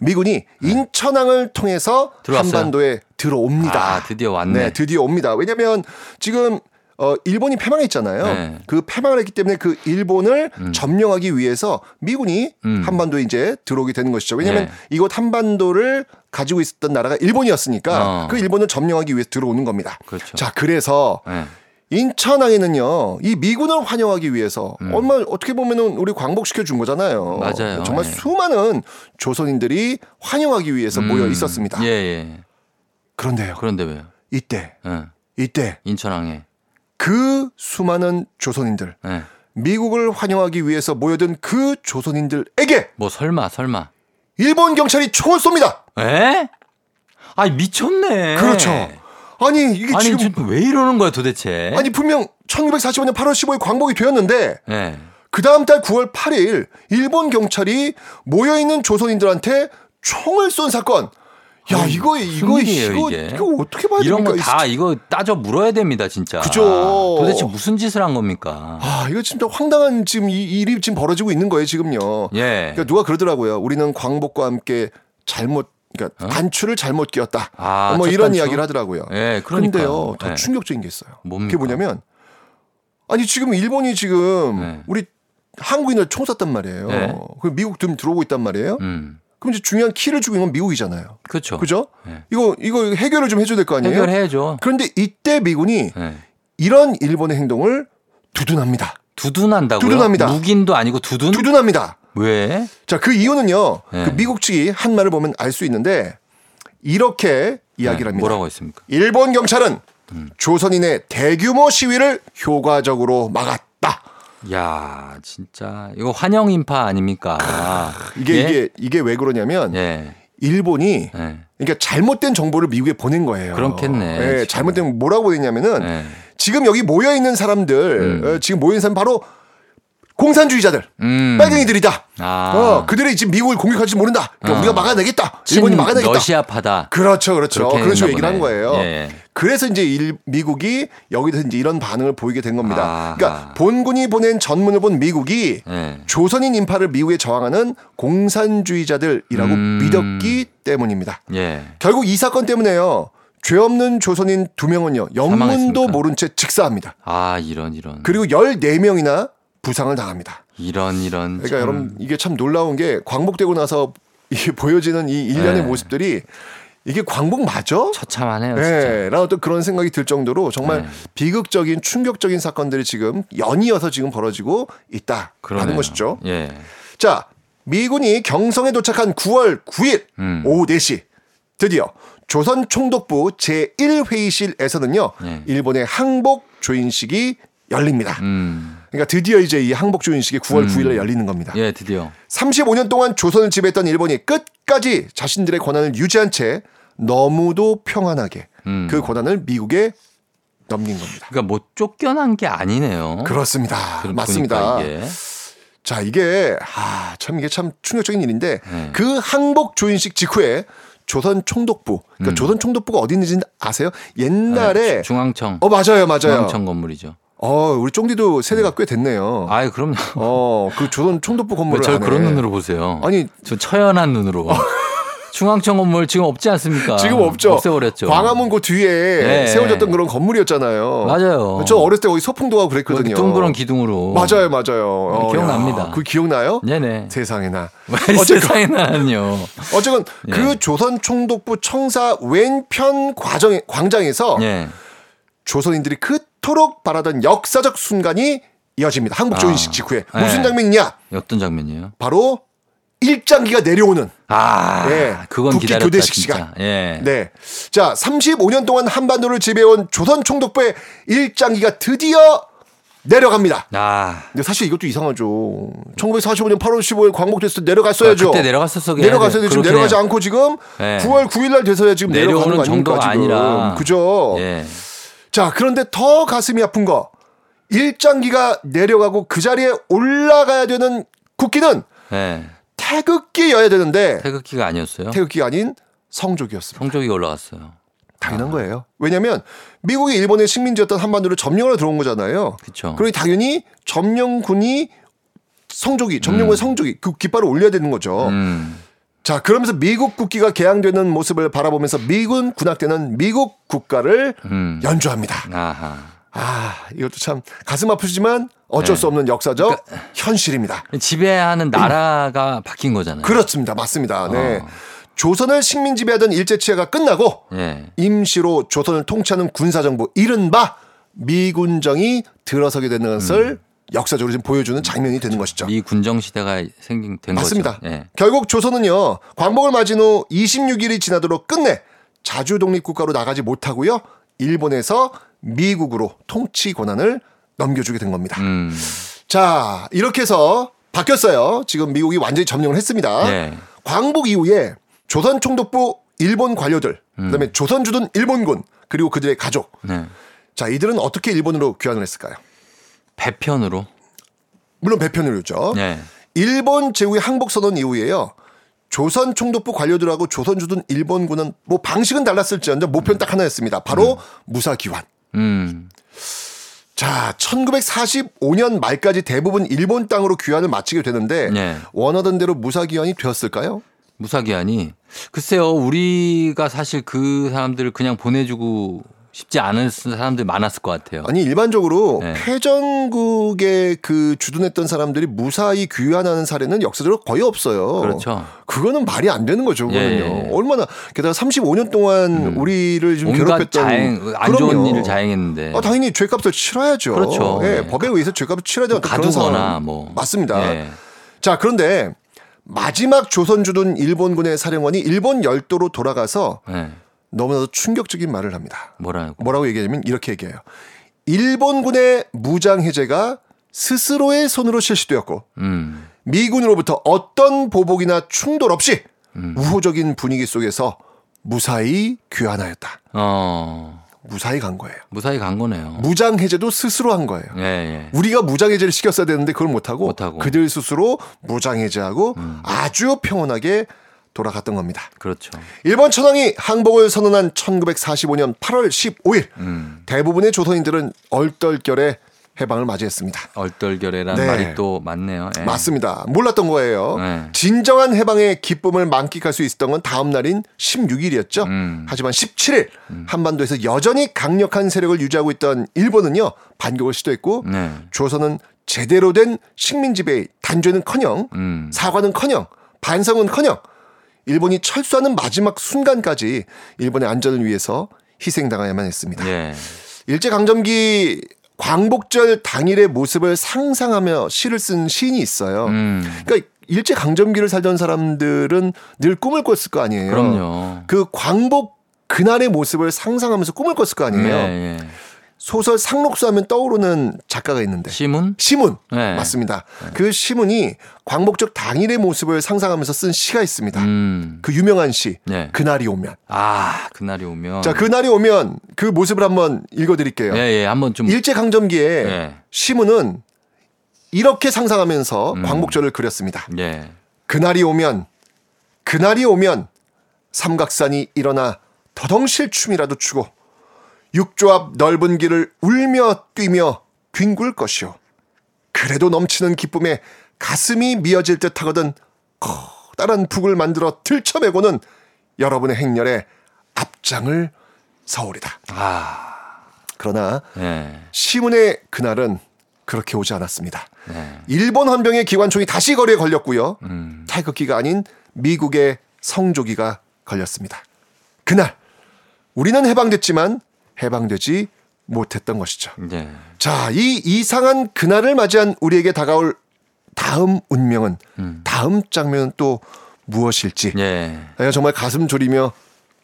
미군이 인천항을 통해서 들어왔어요? 한반도에 들어옵니다. 아, 드디어 왔네. 네, 드디어 옵니다. 왜냐면 지금 어, 일본이 패망했잖아요. 네. 음. 그 패망을 했기 때문에 그 일본을 점령하기 위해서 미군이 한반도에 이제 들어오게 되는 것이죠. 왜냐면 네. 이곳 한반도를 가지고 있었던 나라가 일본이었으니까 어. 그 일본을 점령하기 위해서 들어오는 겁니다. 그렇죠. 자, 그래서 네. 인천항에는요, 이 미군을 환영하기 위해서 얼마 어떻게 보면은 우리 광복시켜 준 거잖아요. 음. 맞아요. 정말 예. 수많은 조선인들이 환영하기 위해서 모여 음. 있었습니다. 예, 예. 그런데요, 그런데 왜요? 이때, 예. 이때 인천항에. 그 수많은 조선인들, 예. 미국을 환영하기 위해서 모여든 그 조선인들에게 뭐 설마 설마. 일본 경찰이 총을 쏩니다. 에? 아니 미쳤네. 그렇죠. 아니 이게 아니 지금 왜 이러는 거야 도대체? 아니 분명 1945년 8월 15일 광복이 되었는데 예. 그 다음 달 9월 8일 일본 경찰이 모여 있는 조선인들한테 총을 쏜 사건. 야 이거 이거 일이에요, 이거 이게? 이거 어떻게 봐야 이런 됩니까? 거다 이거 따져 물어야 됩니다 진짜. 그죠. 도대체 무슨 짓을 한 겁니까? 아 이거 진짜 황당한 지금 이 일이 지금 벌어지고 있는 거예요 지금요. 예. 그러니까 누가 그러더라고요. 우리는 광복과 함께 잘못 그러니까 단추를 잘못 끼웠다. 어? 아, 뭐첫 이런 단추? 이야기를 하더라고요. 예. 그런데요, 더 예. 충격적인 게 있어요. 뭡니까? 그게 뭐냐면 아니 지금 일본이 지금 네. 우리 한국인을 총 쐈단 말이에요. 네. 그 미국 좀 들어오고 있단 말이에요. 음. 그럼 이제 중요한 키를 주고 있는 건 미국이잖아요. 그렇죠. 그죠? 네. 이거 이거 해결을 좀 해줘야 될 거 아니에요? 해결해야죠. 그런데 이때 미군이 예. 이런 일본의 행동을 두둔합니다. 두둔한다고요? 두둔합니다. 묵인도 아니고 두둔? 두둔합니다. 왜? 자, 그 이유는요. 네. 그 미국 측이 한 말을 보면 알 수 있는데 이렇게 이야기를 네, 합니다. 뭐라고 했습니까? 일본 경찰은 음. 조선인의 대규모 시위를 효과적으로 막았다. 야, 진짜 이거 환영 인파 아닙니까? 이게 예? 이게 이게 왜 그러냐면 예. 일본이 예. 그러니까 잘못된 정보를 미국에 보낸 거예요. 그렇겠네, 예. 잘못된 뭐라고 보냈냐면은 예. 지금 여기 모여 있는 사람들 음. 어, 지금 모여 있는 사람 바로 공산주의자들, 음. 빨갱이들이다. 아. 어, 그들이 지금 미국을 공격할지 모른다. 그러니까 어. 우리가 막아내겠다. 일본이 막아내겠다. 러시아파다. 그렇죠, 그렇죠. 그런 식으로 얘기를 한. 거예요. 예. 그래서 이제 일, 미국이 여기서 이제 이런 반응을 보이게 된 겁니다. 아하. 그러니까 본군이 보낸 전문을 본 미국이 예. 조선인 인파를 미국에 저항하는 공산주의자들이라고 음. 믿었기 때문입니다. 예. 결국 이 사건 때문에요. 죄 없는 조선인 두 명은요. 영문도? 모른 채 직사합니다. 아, 이런 이런. 그리고 14명이나 부상을 당합니다. 이런 이런. 그러니까 참. 여러분 이게 참 놀라운 게 광복되고 나서 이게 보여지는 이 일련의 네. 모습들이 이게 광복 맞아? 처참하네요. 네, 라는 어떤 그런 생각이 들 정도로 정말 네. 비극적인 충격적인 사건들이 지금 연이어서 지금 벌어지고 있다라는 그러네요. 것이죠. 예. 자, 미군이 경성에 도착한 9월 9일 음. 오후 4시 드디어 조선 총독부 제1회의실에서는요. 네. 일본의 항복 조인식이 열립니다. 음. 그러니까 드디어 이제 이 항복 조인식이 9월 9일에 열리는 겁니다. 예, 드디어. 35년 동안 조선을 지배했던 일본이 끝까지 자신들의 권한을 유지한 채 너무도 평안하게 음. 그 권한을 미국에 넘긴 겁니다. 그러니까 뭐 쫓겨난 게 아니네요. 그렇습니다. 그럼 맞습니다. 이게. 자, 이게 아, 참 이게 참 충격적인 일인데 네. 그 항복 조인식 직후에 조선 총독부, 그러니까 음. 조선 총독부가 어디 있는지 아세요? 옛날에 네, 중앙청. 어 맞아요, 맞아요. 중앙청 건물이죠. 어, 우리 쫑디도 세대가 꽤 됐네요. 아유, 그럼요. 어, 그 조선 총독부 건물을 저를 아네. 그런 눈으로 보세요? 아니, 저 처연한 눈으로. 중앙청 건물 지금 없지 않습니까? 지금 없죠. 없애버렸죠. 광화문 그 뒤에 네. 세워졌던 그런 건물이었잖아요. 맞아요. 저 어렸을 때 거기 소풍도 가고 그랬거든요. 둥그런 기둥으로. 맞아요, 맞아요. 어, 기억납니다. 야, 그 기억나요? 네네. 세상에나. 세상에나요. 어쨌건 예. 그 조선 총독부 청사 왼편 과정 광장에서 예. 조선인들이 그 토록 바라던 역사적 순간이 이어집니다. 한국 조인식 아, 직후에 예. 무슨 장면이냐? 어떤 장면이에요? 바로 일장기가 내려오는 아, 네, 그건 국기 기다렸다 교대식 진짜. 시간. 예. 네. 자, 35년 동안 한반도를 지배해온 조선 총독부의 일장기가 드디어 내려갑니다. 아, 근데 사실 이것도 이상하죠. 1945년 8월 15일 광복됐을 때 내려갔어야죠. 아, 그때 내려갔었어. 내려갔어야 돼. 지금 내려가지. 않고 지금 네. 9월 9일 날 돼서야 지금 내려가는 거 아닙니까, 정도가 지금. 아니라. 그죠? 예. 자, 그런데 더 가슴이 아픈 거. 일장기가 내려가고 그 자리에 올라가야 되는 국기는 예. 태극기여야 되는데 태극기가 아니었어요. 태극기가 아닌 성족이었습니다. 성적이 올라갔어요. 당연한 거예요. 왜냐하면 미국이 일본의 식민지였던 한반도를 점령하러 들어온 거잖아요. 그렇죠. 그러니 당연히 점령군이 성족이 점령군의 성족이 그 깃발을 올려야 되는 거죠. 음. 자 그러면서 미국 국기가 개항되는 모습을 바라보면서 미군 군악대는 미국 국가를 음. 연주합니다. 아하. 아 이것도 참 가슴 아프지만 어쩔 네. 수 없는 역사적 현실입니다. 지배하는 나라가 바뀐 거잖아요. 그렇습니다. 맞습니다. 네. 어. 조선을 식민 지배하던 일제 치하가 끝나고 예. 임시로 조선을 통치하는 군사정부 이른바 미군정이 들어서게 되는 것을 역사적으로 지금 보여주는 장면이 되는 것이죠. 미 군정 시대가 생긴 된 맞습니다. 거죠. 예. 결국 조선은요 광복을 맞은 후 26일이 지나도록 끝내 자주 독립 국가로 나가지 못하고요 일본에서 미국으로 통치 권한을 넘겨주게 된 겁니다. 음. 자 이렇게 해서 바뀌었어요. 지금 미국이 완전히 점령을 했습니다. 예. 광복 이후에 조선 총독부 일본 관료들, 그다음에 조선 주둔 일본군 그리고 그들의 가족. 네. 자 이들은 어떻게 일본으로 귀환을 했을까요? 배편으로. 물론 배편으로죠. 예. 일본 제국의 항복 선언 이후에요. 조선 총독부 관료들하고 조선 주둔 일본군은 뭐 방식은 달랐을지언정 목표는 딱 하나였습니다. 바로 무사 귀환. 음. 자, 1945년 말까지 대부분 일본 땅으로 귀환을 마치게 되는데 예. 원하던 대로 무사 귀환이 되었을까요? 무사기한이 글쎄요 우리가 사실 그 사람들을 그냥 보내주고 싶지 않은 사람들이 많았을 것 같아요. 아니 일반적으로 네. 패전국에 그 주둔했던 사람들이 무사히 귀환하는 사례는 역사적으로 거의 없어요. 그렇죠. 그거는 말이 안 되는 거죠. 그거는요. 예, 예. 얼마나 게다가 35년 동안 우리를 좀 괴롭혔던 자행 안 좋은 그럼요. 일을 자행했는데 아, 당연히 죄값을 치러야죠. 그렇죠. 예, 예. 법에 의해서 죄값을 치러야 되는 그런 가두거나 상황. 뭐 맞습니다. 예. 자, 그런데 마지막 조선 주둔 일본군의 사령관이 일본 열도로 돌아가서 예. 너무나도 충격적인 말을 합니다. 뭐라고? 뭐라고 얘기하냐면 이렇게 얘기해요. 일본군의 무장 해제가 스스로의 손으로 실시되었고 음. 미군으로부터 어떤 보복이나 충돌 없이 음. 우호적인 분위기 속에서 무사히 귀환하였다. 어. 무사히 간 거예요. 무사히 간 거네요. 무장 해제도 스스로 한 거예요. 예, 예. 우리가 무장 해제를 시켰어야 되는데 그걸 못 하고, 못하고. 음. 그들 스스로 무장 해제하고 아주 평온하게 돌아갔던 겁니다. 그렇죠. 일본 천황이 항복을 선언한 1945년 8월 15일 음. 대부분의 조선인들은 얼떨결에 해방을 맞이했습니다. 얼떨결에란 네. 말이 또 맞네요. 예. 맞습니다. 몰랐던 거예요. 네. 진정한 해방의 기쁨을 만끽할 수 있었던 건 다음 날인 16일이었죠. 음. 하지만 17일 한반도에서 여전히 강력한 세력을 유지하고 있던 일본은요 반격을 시도했고 네. 조선은 제대로 된 식민 지배 단죄는커녕 음. 사과는커녕 반성은커녕 일본이 철수하는 마지막 순간까지 일본의 안전을 위해서 희생당해야만 했습니다. 예. 일제 강점기 광복절 당일의 모습을 상상하며 시를 쓴 시인이 있어요. 음. 그러니까 일제 강점기를 살던 사람들은 늘 꿈을 꿨을 거 아니에요. 그럼요. 그 광복 그날의 모습을 상상하면서 꿈을 꿨을 거 아니에요. 예, 예. 소설 상록수 하면 떠오르는 작가가 있는데. 시문? 시문. 네. 맞습니다. 그 시문이 광복절 당일의 모습을 상상하면서 쓴 시가 있습니다. 음. 그 유명한 시. 네. 그날이 오면. 아, 그날이 오면. 자, 그날이 오면 그 모습을 한번 읽어드릴게요. 예, 예, 한번 좀. 일제 강점기에 예. 시문은 이렇게 상상하면서 음. 광복절을 그렸습니다. 예. 그날이 오면, 그날이 오면 삼각산이 일어나 더덩실 춤이라도 추고 육조 앞 넓은 길을 울며 뛰며 뒹굴 것이오. 그래도 넘치는 기쁨에 가슴이 미어질 듯 하거든 커다란 북을 만들어 들쳐매고는 여러분의 행렬에 앞장을 서오리다. 아. 그러나 예. 시문의 그날은 그렇게 오지 않았습니다. 네. 일본 헌병의 기관총이 다시 거리에 걸렸고요. 음. 태극기가 아닌 미국의 성조기가 걸렸습니다. 그날 우리는 해방됐지만 해방되지 못했던 것이죠. 예. 자, 이 이상한 그날을 맞이한 우리에게 다가올 다음 운명은 다음 장면은 또 무엇일지 예. 내가 정말 가슴 졸이며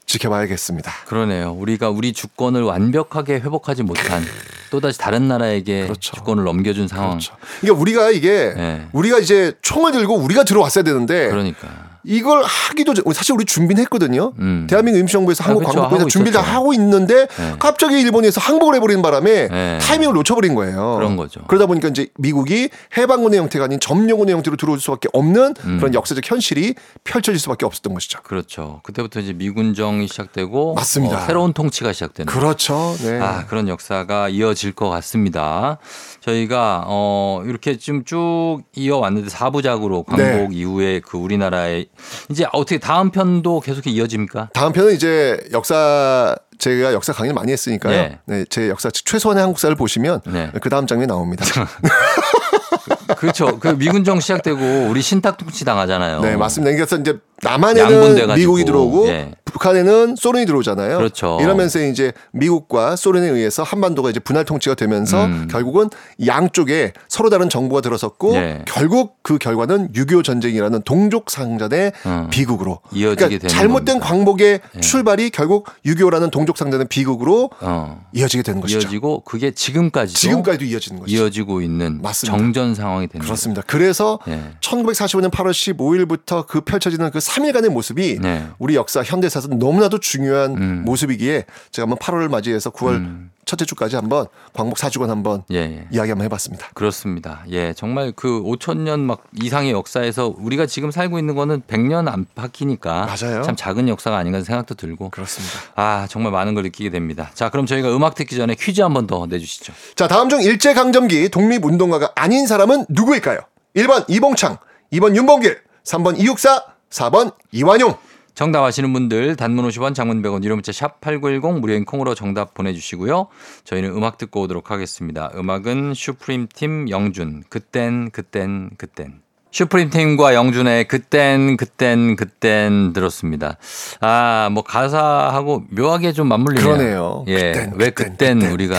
지켜봐야겠습니다. 그러네요. 우리가 우리 주권을 완벽하게 회복하지 못한 또다시 다른 나라에게 그렇죠. 주권을 넘겨준 상황. 그러니까 우리가 이게 예. 우리가 이제 총을 들고 우리가 들어왔어야 되는데 그러니까. 이걸 하기도 전- 사실 우리 준비는 했거든요. 음. 대한민국 임시정부에서 아, 한국 그렇죠. 광복부에서 하고 준비를 다 있었죠. 하고 있는데 네. 갑자기 일본에서 항복을 해버리는 바람에 네. 타이밍을 놓쳐버린 거예요. 그런 거죠. 그러다 보니까 이제 미국이 해방군의 형태가 아닌 점령군의 형태로 들어올 수밖에 없는 음. 그런 역사적 현실이 펼쳐질 수밖에 없었던 것이죠. 그렇죠. 그때부터 이제 미군정이 시작되고 맞습니다. 어, 새로운 통치가 시작되는. 그렇죠. 네. 아, 그런 역사가 이어질 것 같습니다. 저희가 어 이렇게 좀쭉 이어왔는데 사부작으로 광복 네. 이후에 그 우리나라의 이제 어떻게 다음 편도 계속 이어집니까? 다음 편은 이제 역사 제가 역사 강의를 많이 했으니까요. 네. 네, 제 역사 최소한의 한국사를 보시면 네. 그 다음 장면이 나옵니다. 그렇죠. 그 미군정 시작되고 우리 신탁 통치 당하잖아요. 네, 맞습니다. 그래서 이제 남한에는 미국이 들어오고 예. 북한에는 소련이 들어오잖아요. 그렇죠. 이러면서 이제 미국과 소련에 의해서 한반도가 이제 분할 통치가 되면서 음. 결국은 양쪽에 서로 다른 정부가 들어섰고 예. 결국 그 결과는 6.25 전쟁이라는 동족 상잔의 어. 비극으로 이어지게 그러니까 되는 잘못된 겁니다. 광복의 예. 출발이 결국 6.25라는 동족 상잔의 비극으로 어. 이어지게 되는 것이죠. 이어지고 그게 지금까지도 지금까지도 이어지는 것이죠. 이어지고 있는 맞습니다. 정전 상황 이 되는 그렇습니다. 그래서 예. 1945년 8월 15일부터 그 펼쳐지는 그 3일간의 모습이 네. 우리 역사 현대사에서 너무나도 중요한 음. 모습이기에 제가 한번 8월을 맞이해서 9월 음. 첫째 주까지 한번 광복 사주권 한번 예, 예. 이야기 한번 해봤습니다. 그렇습니다. 예, 정말 그 5천 년 막 이상의 역사에서 우리가 지금 살고 있는 거는 100년 안팎이니까 맞아요. 참 작은 역사가 아닌가 생각도 들고 그렇습니다. 아 정말 많은 걸 느끼게 됩니다. 자, 그럼 저희가 음악 듣기 전에 퀴즈 한 번 더 내주시죠. 자, 다음 중 일제 강점기 독립운동가가 아닌 사람은 누구일까요? 1번 이봉창, 2번 윤봉길, 3번 이육사, 4번 이완용. 정답 아시는 분들 단문 50원 장문 100원 유료 문자 샵 8910 무료인 콩으로 정답 보내주시고요. 저희는 음악 듣고 오도록 하겠습니다. 음악은 슈프림 팀 영준 그땐 그땐 그땐 슈프림 팀과 영준의 그땐 그땐 그땐 들었습니다. 아 뭐 가사하고 묘하게 좀 맞물리네요. 그러네요. 예, 그땐, 왜 그땐, 그땐. 우리가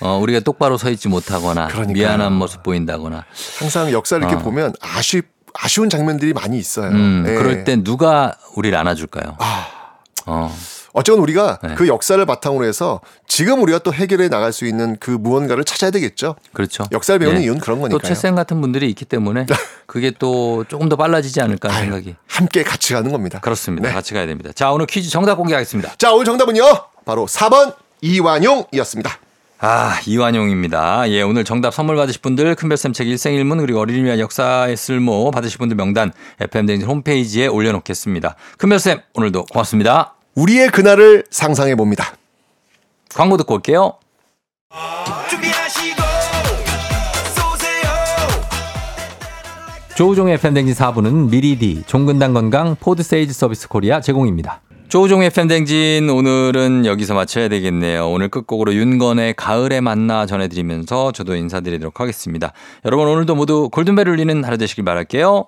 어, 우리가 똑바로 서 있지 못하거나 그러니까요. 미안한 모습 보인다거나 항상 역사를 이렇게 어. 보면 아쉬, 아쉬운 장면들이 많이 있어요. 음, 예. 그럴 때 누가 우리를 안아줄까요? 아, 어. 어쨌건 우리가 네. 그 역사를 바탕으로 해서 지금 우리가 또 해결해 나갈 수 있는 그 무언가를 찾아야 되겠죠. 그렇죠. 역사를 배우는 예. 이유는 그런 또 거니까요. 최쌤 같은 분들이 있기 때문에 그게 또 조금 더 빨라지지 않을까 하는 생각이 함께 같이 가는 겁니다. 그렇습니다. 네. 같이 가야 됩니다. 자 오늘 퀴즈 정답 공개하겠습니다. 자, 오늘 정답은요. 바로 4번 이완용이었습니다. 아 이완용입니다. 예 오늘 정답 선물 받으실 분들 큰별쌤 책 일생일문 그리고 어린이 위한 역사의 쓸모 받으실 분들 명단 FM 댕진 홈페이지에 올려놓겠습니다. 큰별쌤 오늘도 고맙습니다. 우리의 그날을 상상해 봅니다. 광고 듣고 올게요. 조우종의 펨댕진 4부는 미리디, 종근당 건강, 포드 세일즈 서비스 코리아 제공입니다. 조우종의 팬댕진 오늘은 여기서 마쳐야 되겠네요. 오늘 끝곡으로 윤건의 가을에 만나 전해드리면서 저도 인사드리도록 하겠습니다. 여러분 오늘도 모두 골든벨 울리는 하루 되시길 바랄게요.